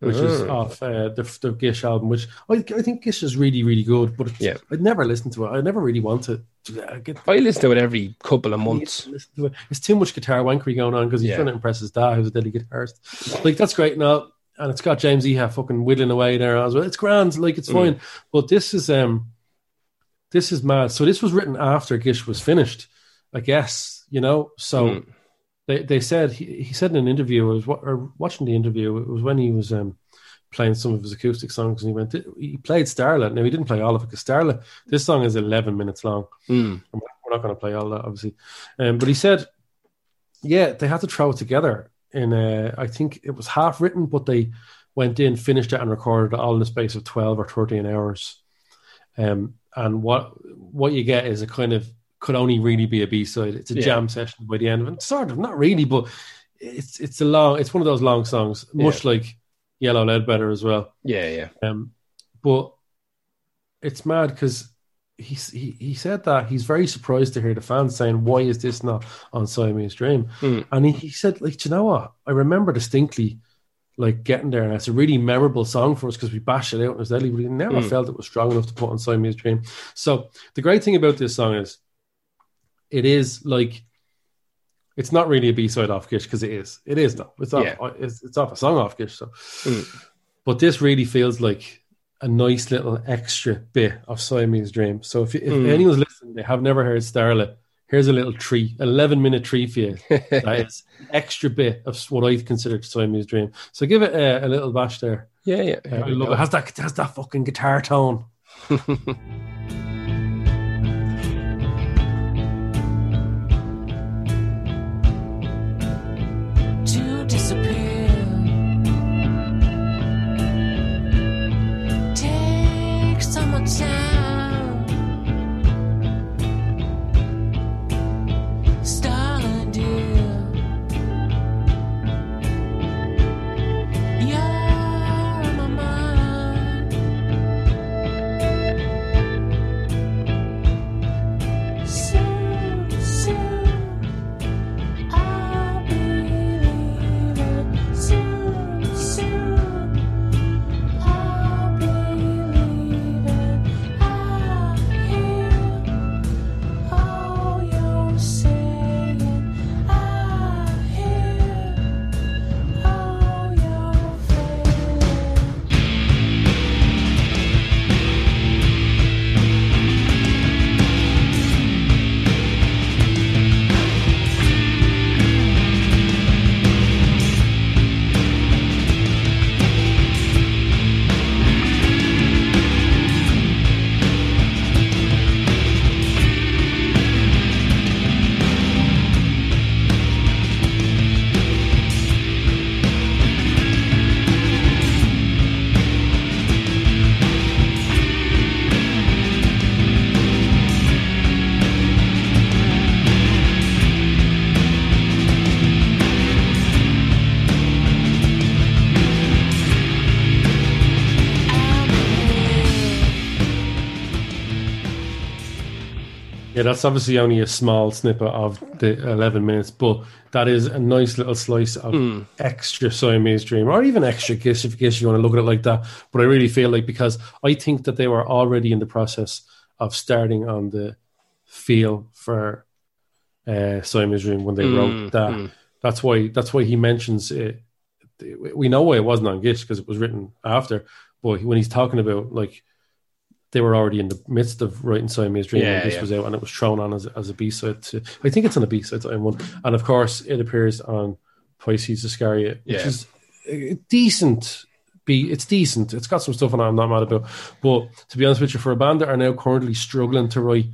Which is Oh. off uh, the, the Gish album, which I, I think Gish is really, really good. But it's, Yeah. I'd never listened to it. I never really wanted to uh, get I listen to it every couple of months. to it. It's too much guitar wankery going on because he's Yeah. trying to impress his dad, who's a deadly guitarist. Like that's great now, and it's got James Iha fucking whittling away there as well. It's grand, like Mm. it's fine. But this is um, this is mad. So this was written after Gish was finished, I guess. You know, so Mm. they they said he, he said in an interview. I was wa- or watching the interview. It was when he was um playing some of his acoustic songs, and he went. He played Starla. Now he didn't play all of it because Starla. This song is eleven minutes long. Mm. We're not going to play all that, obviously. Um, but he said, yeah, they had to throw it together. In uh, I think it was half written, but they went in, finished it, and recorded it all in the space of twelve or thirteen hours. Um, and what what you get is a kind of could only really be a B side. It's a Yeah. jam session by the end of it. Sort of, not really, but it's it's a long. It's one of those long songs, much like Yellow Ledbetter as well. Yeah, yeah. Um, but it's mad because he, he he said that he's very surprised to hear the fans saying, "Why is this not on Siamese Dream?" Hmm. And he, he said, "Like, you know what? I remember distinctly, like getting there, and it's a really memorable song for us because we bashed it out in his deli, but he never Hmm. felt it was strong enough to put on Siamese Dream." So the great thing about this song is, it is like. It's not really a B side off Gish because it is. It is though. It's off. Yeah. It's, it's off a song off Gish. So Mm. but this really feels like a nice little extra bit of Siamese Dream. So if, if Mm. anyone's listening, they have never heard Starla, here's a little treat, an 11 minute treat for you. that is an extra bit of what I've consider Siamese Dream. So give it a, a little bash there. yeah, yeah. Uh, I love it. Has that, has that fucking guitar tone. that's obviously only a small snippet of the 11 minutes, but that is a nice little slice of hmm. extra Siamese Dream, or even extra Gish, if, if you want to look at it like that. But I really feel like because I think that they were already in the process of starting on the feel for uh, Siamese Dream when they hmm, wrote that. Hmm. That's why that's why he mentions it. We know why it wasn't on Gish because it was written after. But when he's talking about like they were already in the midst of writing Siamese Dream Yeah, when this yeah. was out, and it was thrown on as, as a B side. To I think it's on a B side to one, and of course it appears on Pisces Iscariot, which Yeah. is uh, decent. Be it's decent. It's got some stuff on it I'm not mad about, but to be honest with you, for a band that are now currently struggling to write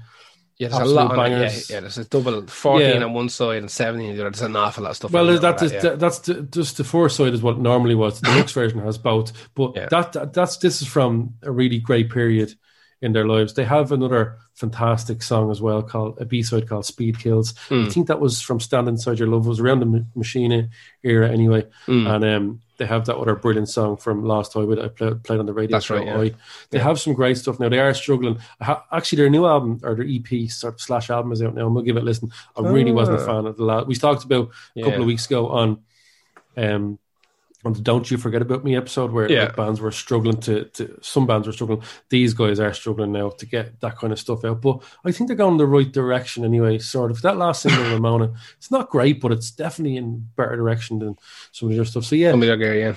Yeah, there's Absolute a lot on it. Yeah, bangers. yeah, there's a double 14 Yeah. on one side and 17 on the other. There's an awful lot of stuff. Well, on that yeah. that- that's just the first side is what it normally was. The next version has both, but Yeah. that, that that's this is from a really great period in their lives. They have another fantastic song as well called a B side called Speed Kills. Hmm. I think that was from Stand Inside Your Love. It was around the Ma- Machina era anyway, Hmm. and um, they have that other brilliant song from Last Toy that I play, played on the radio. That's show, right, yeah. They have some great stuff now. They are struggling. Ha- actually, their new album or their EP sort of slash album is out now. I'm gonna give it a listen. I really wasn't a Ah. fan of the last. We talked about a couple Yeah. of weeks ago on um on the Don't You Forget About Me episode where Yeah. like, bands were struggling to, to some bands were struggling. These guys are struggling now to get that kind of stuff out. But I think they're going the right direction anyway, sort of. That last single Ramona, it's not great, but it's definitely in better direction than some of the other stuff. So yeah, Somebody like Gary, yeah.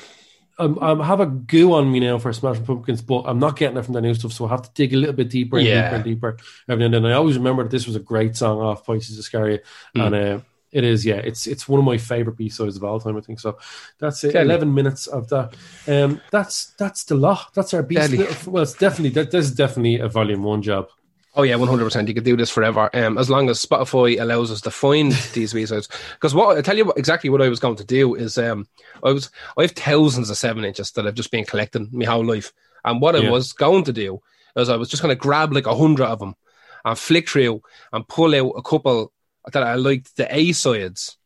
I'm, I have a goo on me now for Smashing Pumpkins, but I'm not getting it from the new stuff, so I have to dig a little bit deeper and Yeah. deeper and deeper every now and then. I always remember that this was a great song off Pisces Iscariot, Mm. and uh, it is, yeah, it's it's one of my favorite B sides of all time, I think. So that's it. Deadly. Eleven minutes of that. Um, that's that's the lot. That's our B. Well, it's definitely that. This is definitely a volume one job. Oh yeah, one hundred percent. You could do this forever, um, as long as Spotify allows us to find these B-sides. Because what I tell you what, exactly what I was going to do is, um, I was I have thousands of seven inches that I've just been collecting my whole life, and what I Yeah. was going to do is I was just going to grab like a hundred of them and flick through and pull out a couple that I liked the A sides,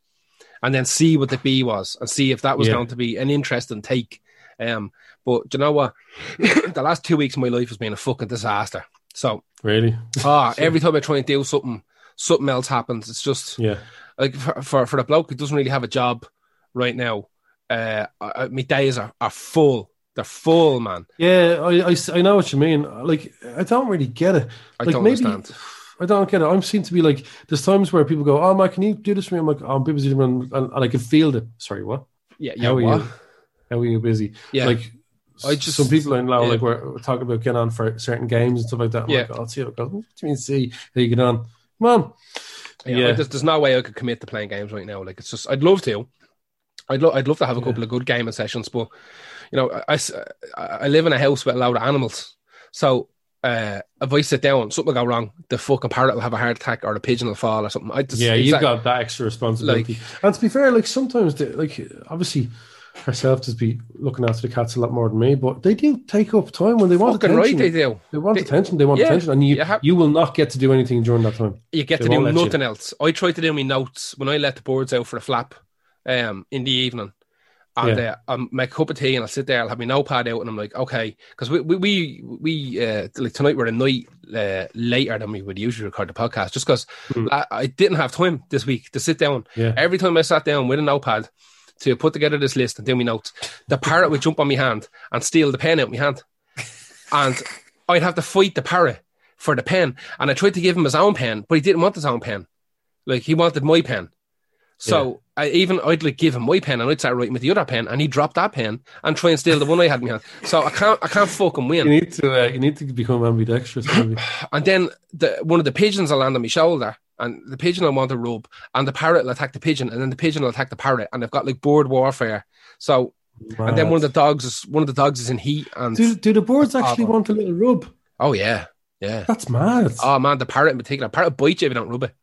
and then see what the B was and see if that was Yeah. going to be an interesting take. Um, but do you know what? the last two weeks of my life has been a fucking disaster. So Really? Ah, every time I try and do something, something else happens. It's just Yeah. like for for, for the bloke who doesn't really have a job right now. Uh, I- my days are, are full. They're full, man. Yeah, I, I, I know what you mean. Like, I don't really get it. I like, don't maybe, understand. I don't get it. I'm seen to be like, there's times where people go, "Oh, Mike, can you do this for me?" I'm like, "Oh, I'm busy," and, and, I can feel it. Sorry, what? Yeah, yeah. How are what? you? How are you busy? Yeah. like I I just- some people I know yeah. like we're, talking about getting on for certain games and stuff like that. I'm Yeah. like, "Oh, I'll see. What goes. What do you mean? See how you get on? Come on. Yeah, Yeah. like, there's, there's no way I could commit to playing games right now. Like it's just, I'd love to. I'd love, I'd love to have a Yeah. couple of good gaming sessions, but you know, I I live in a house with a lot of animals, so uh, if I sit down, something will go wrong, the fucking parrot will have a heart attack or the pigeon will fall or something. I just, yeah, you've got that extra responsibility. and to be fair, like sometimes, they, like obviously. Herself to be looking after the cats a lot more than me, but they do take up time when they want fucking right. attention. They do. They want They- attention. They want yeah, attention, and you you have- you will not get to do anything during that time. You get They to do won't you. nothing else. I try to do my notes when I let the birds out for a flap um, in the evening. And Yeah. uh, I'll make a cup of tea and I'll sit there, I'll have my notepad out and I'm like, okay. Because we, we, we, we uh, like tonight we're a night uh, later than we would usually record the podcast just because Hmm. I, I didn't have time this week to sit down. Yeah. Every time I sat down with a notepad to put together this list and do my notes, the parrot would jump on my hand and steal the pen out of my hand. And I'd have to fight the parrot for the pen. And I tried to give him his own pen, but he didn't want his own pen. Like he wanted my pen. So I even I'd like give him my pen and I'd start writing with the other pen and he'd drop that pen and try and steal the one I had in my hand. So I can't I can't fucking win. You need to uh, you need to become ambidextrous. Maybe. And then the one of the pigeons will land on my shoulder and the pigeon will want to rub and the parrot will attack the pigeon and then the pigeon will attack the parrot and they've got like board warfare. So and then one of the dogs is one of the dogs is in heat and do do the birds actually want a little rub? oh yeah. Yeah. That's mad. Oh man, the parrot in particular. Parrot bites you if you don't rub it.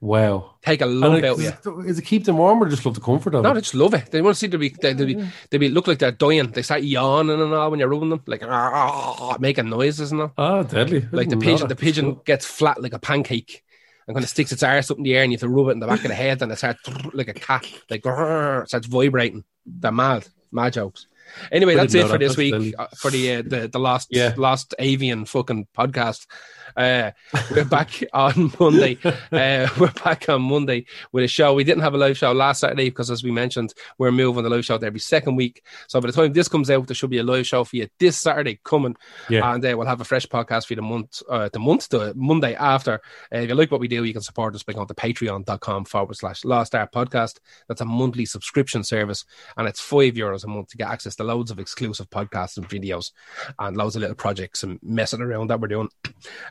Wow. Take a lump like, out of is, you. it, is it keep them warm or just love the comfort of No, it? they just love it. They want to see they be they, they be they be look like they're dying. They start yawning and all when you're rubbing them, like "Ah," making noises and all. Ah, deadly. Like the pigeon, the pigeon gets flat like a pancake, and kind of sticks its arse up in the air, and you have to rub it in the back of the head, and it starts like a cat, like starts vibrating. They're mad, mad jokes. Anyway, that's it for that. this That's week deadly. uh, for the uh, the the last Yeah. last avian fucking podcast. Uh, we're back on Monday. Uh, we're back on Monday with a show. We didn't have a live show last Saturday because, as we mentioned, we're moving the live show every second week. So by the time this comes out, there should be a live show for you this Saturday coming, Yeah. and uh, we'll have a fresh podcast for you the month, uh, the month, the Monday after. Uh, if you like what we do, you can support us by going to patreon.com forward slash Lost Art Podcast. That's a monthly subscription service, and it's five euros a month to get access to loads of exclusive podcasts and videos and loads of little projects and messing around that we're doing.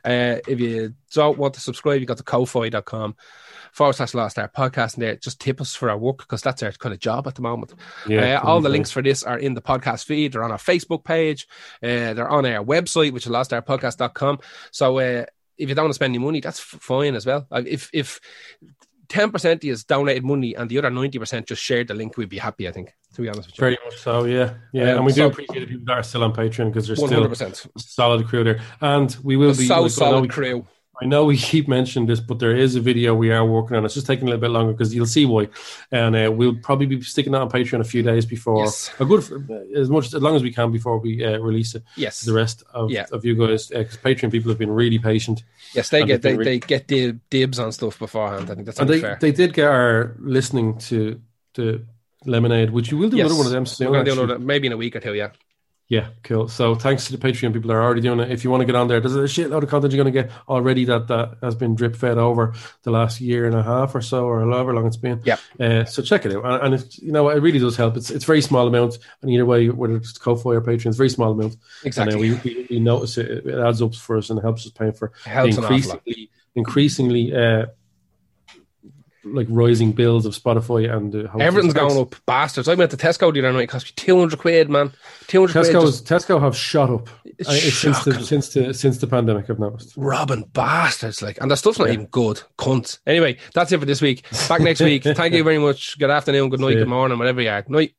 Uh, if you don't want to subscribe, you got to ko-fi.com forward slash Lost Art Podcast, and there just tip us for our work because that's our kind of job at the moment. Yeah, Uh, all the links for this are in the podcast feed. They're on our Facebook page. Uh, they're on our website, which is lostartpodcast.com. So uh, if you don't want to spend any money, that's fine as well. If if ten percent is donated money and the other ninety percent just shared the link, we'd be happy. I think, to be honest with you. Very much so, yeah, yeah, Um, and we do so- appreciate the people that are still on Patreon because there's One still hundred percent. a solid crew there, and we will be So like, I know solid crew. I know we keep mentioning this, but there is a video we are working on. It's just taking a little bit longer because you'll see why. And uh, we'll probably be sticking that on Patreon a few days before, Yes. a good as much as long as we can before we uh, release it. Yes. to the rest of, Yeah. of you guys, because Patreon people have been really patient. Yes, they get they've they, get dib, dibs on stuff beforehand. I think that's they, fair. they did get our listening to to Lemonade, which you will do Yes. another one of them soon. We're gonna do another- maybe in a week or two. Yeah. Yeah, cool. So thanks to the Patreon people that are already doing it. If you want to get on there, there's a shitload of content you're going to get already that, that has been drip fed over the last year and a half or so, or however long it's been. Yeah. Uh, so check it out. And, and if, you know, it really does help. It's it's very small amount. And either way, whether it's Ko-Fi or Patreon, it's very small amount. Exactly. And uh, we, we, we notice it, it adds up for us and helps us pay for Helps the an increasingly, increasingly uh, like rising bills of Spotify and uh. Everything's going up, bastards. I went to Tesco the other night. It cost me two hundred quid, man. Two hundred quid. Just Tesco have shot up It's Uh, since the since the since the pandemic. I've noticed. robbing bastards, like, and their stuff's not Yeah. even good. Cunts. Anyway, that's it for this week. Back next week. Thank you very much. Good afternoon, good night, good morning, whatever you are. Night.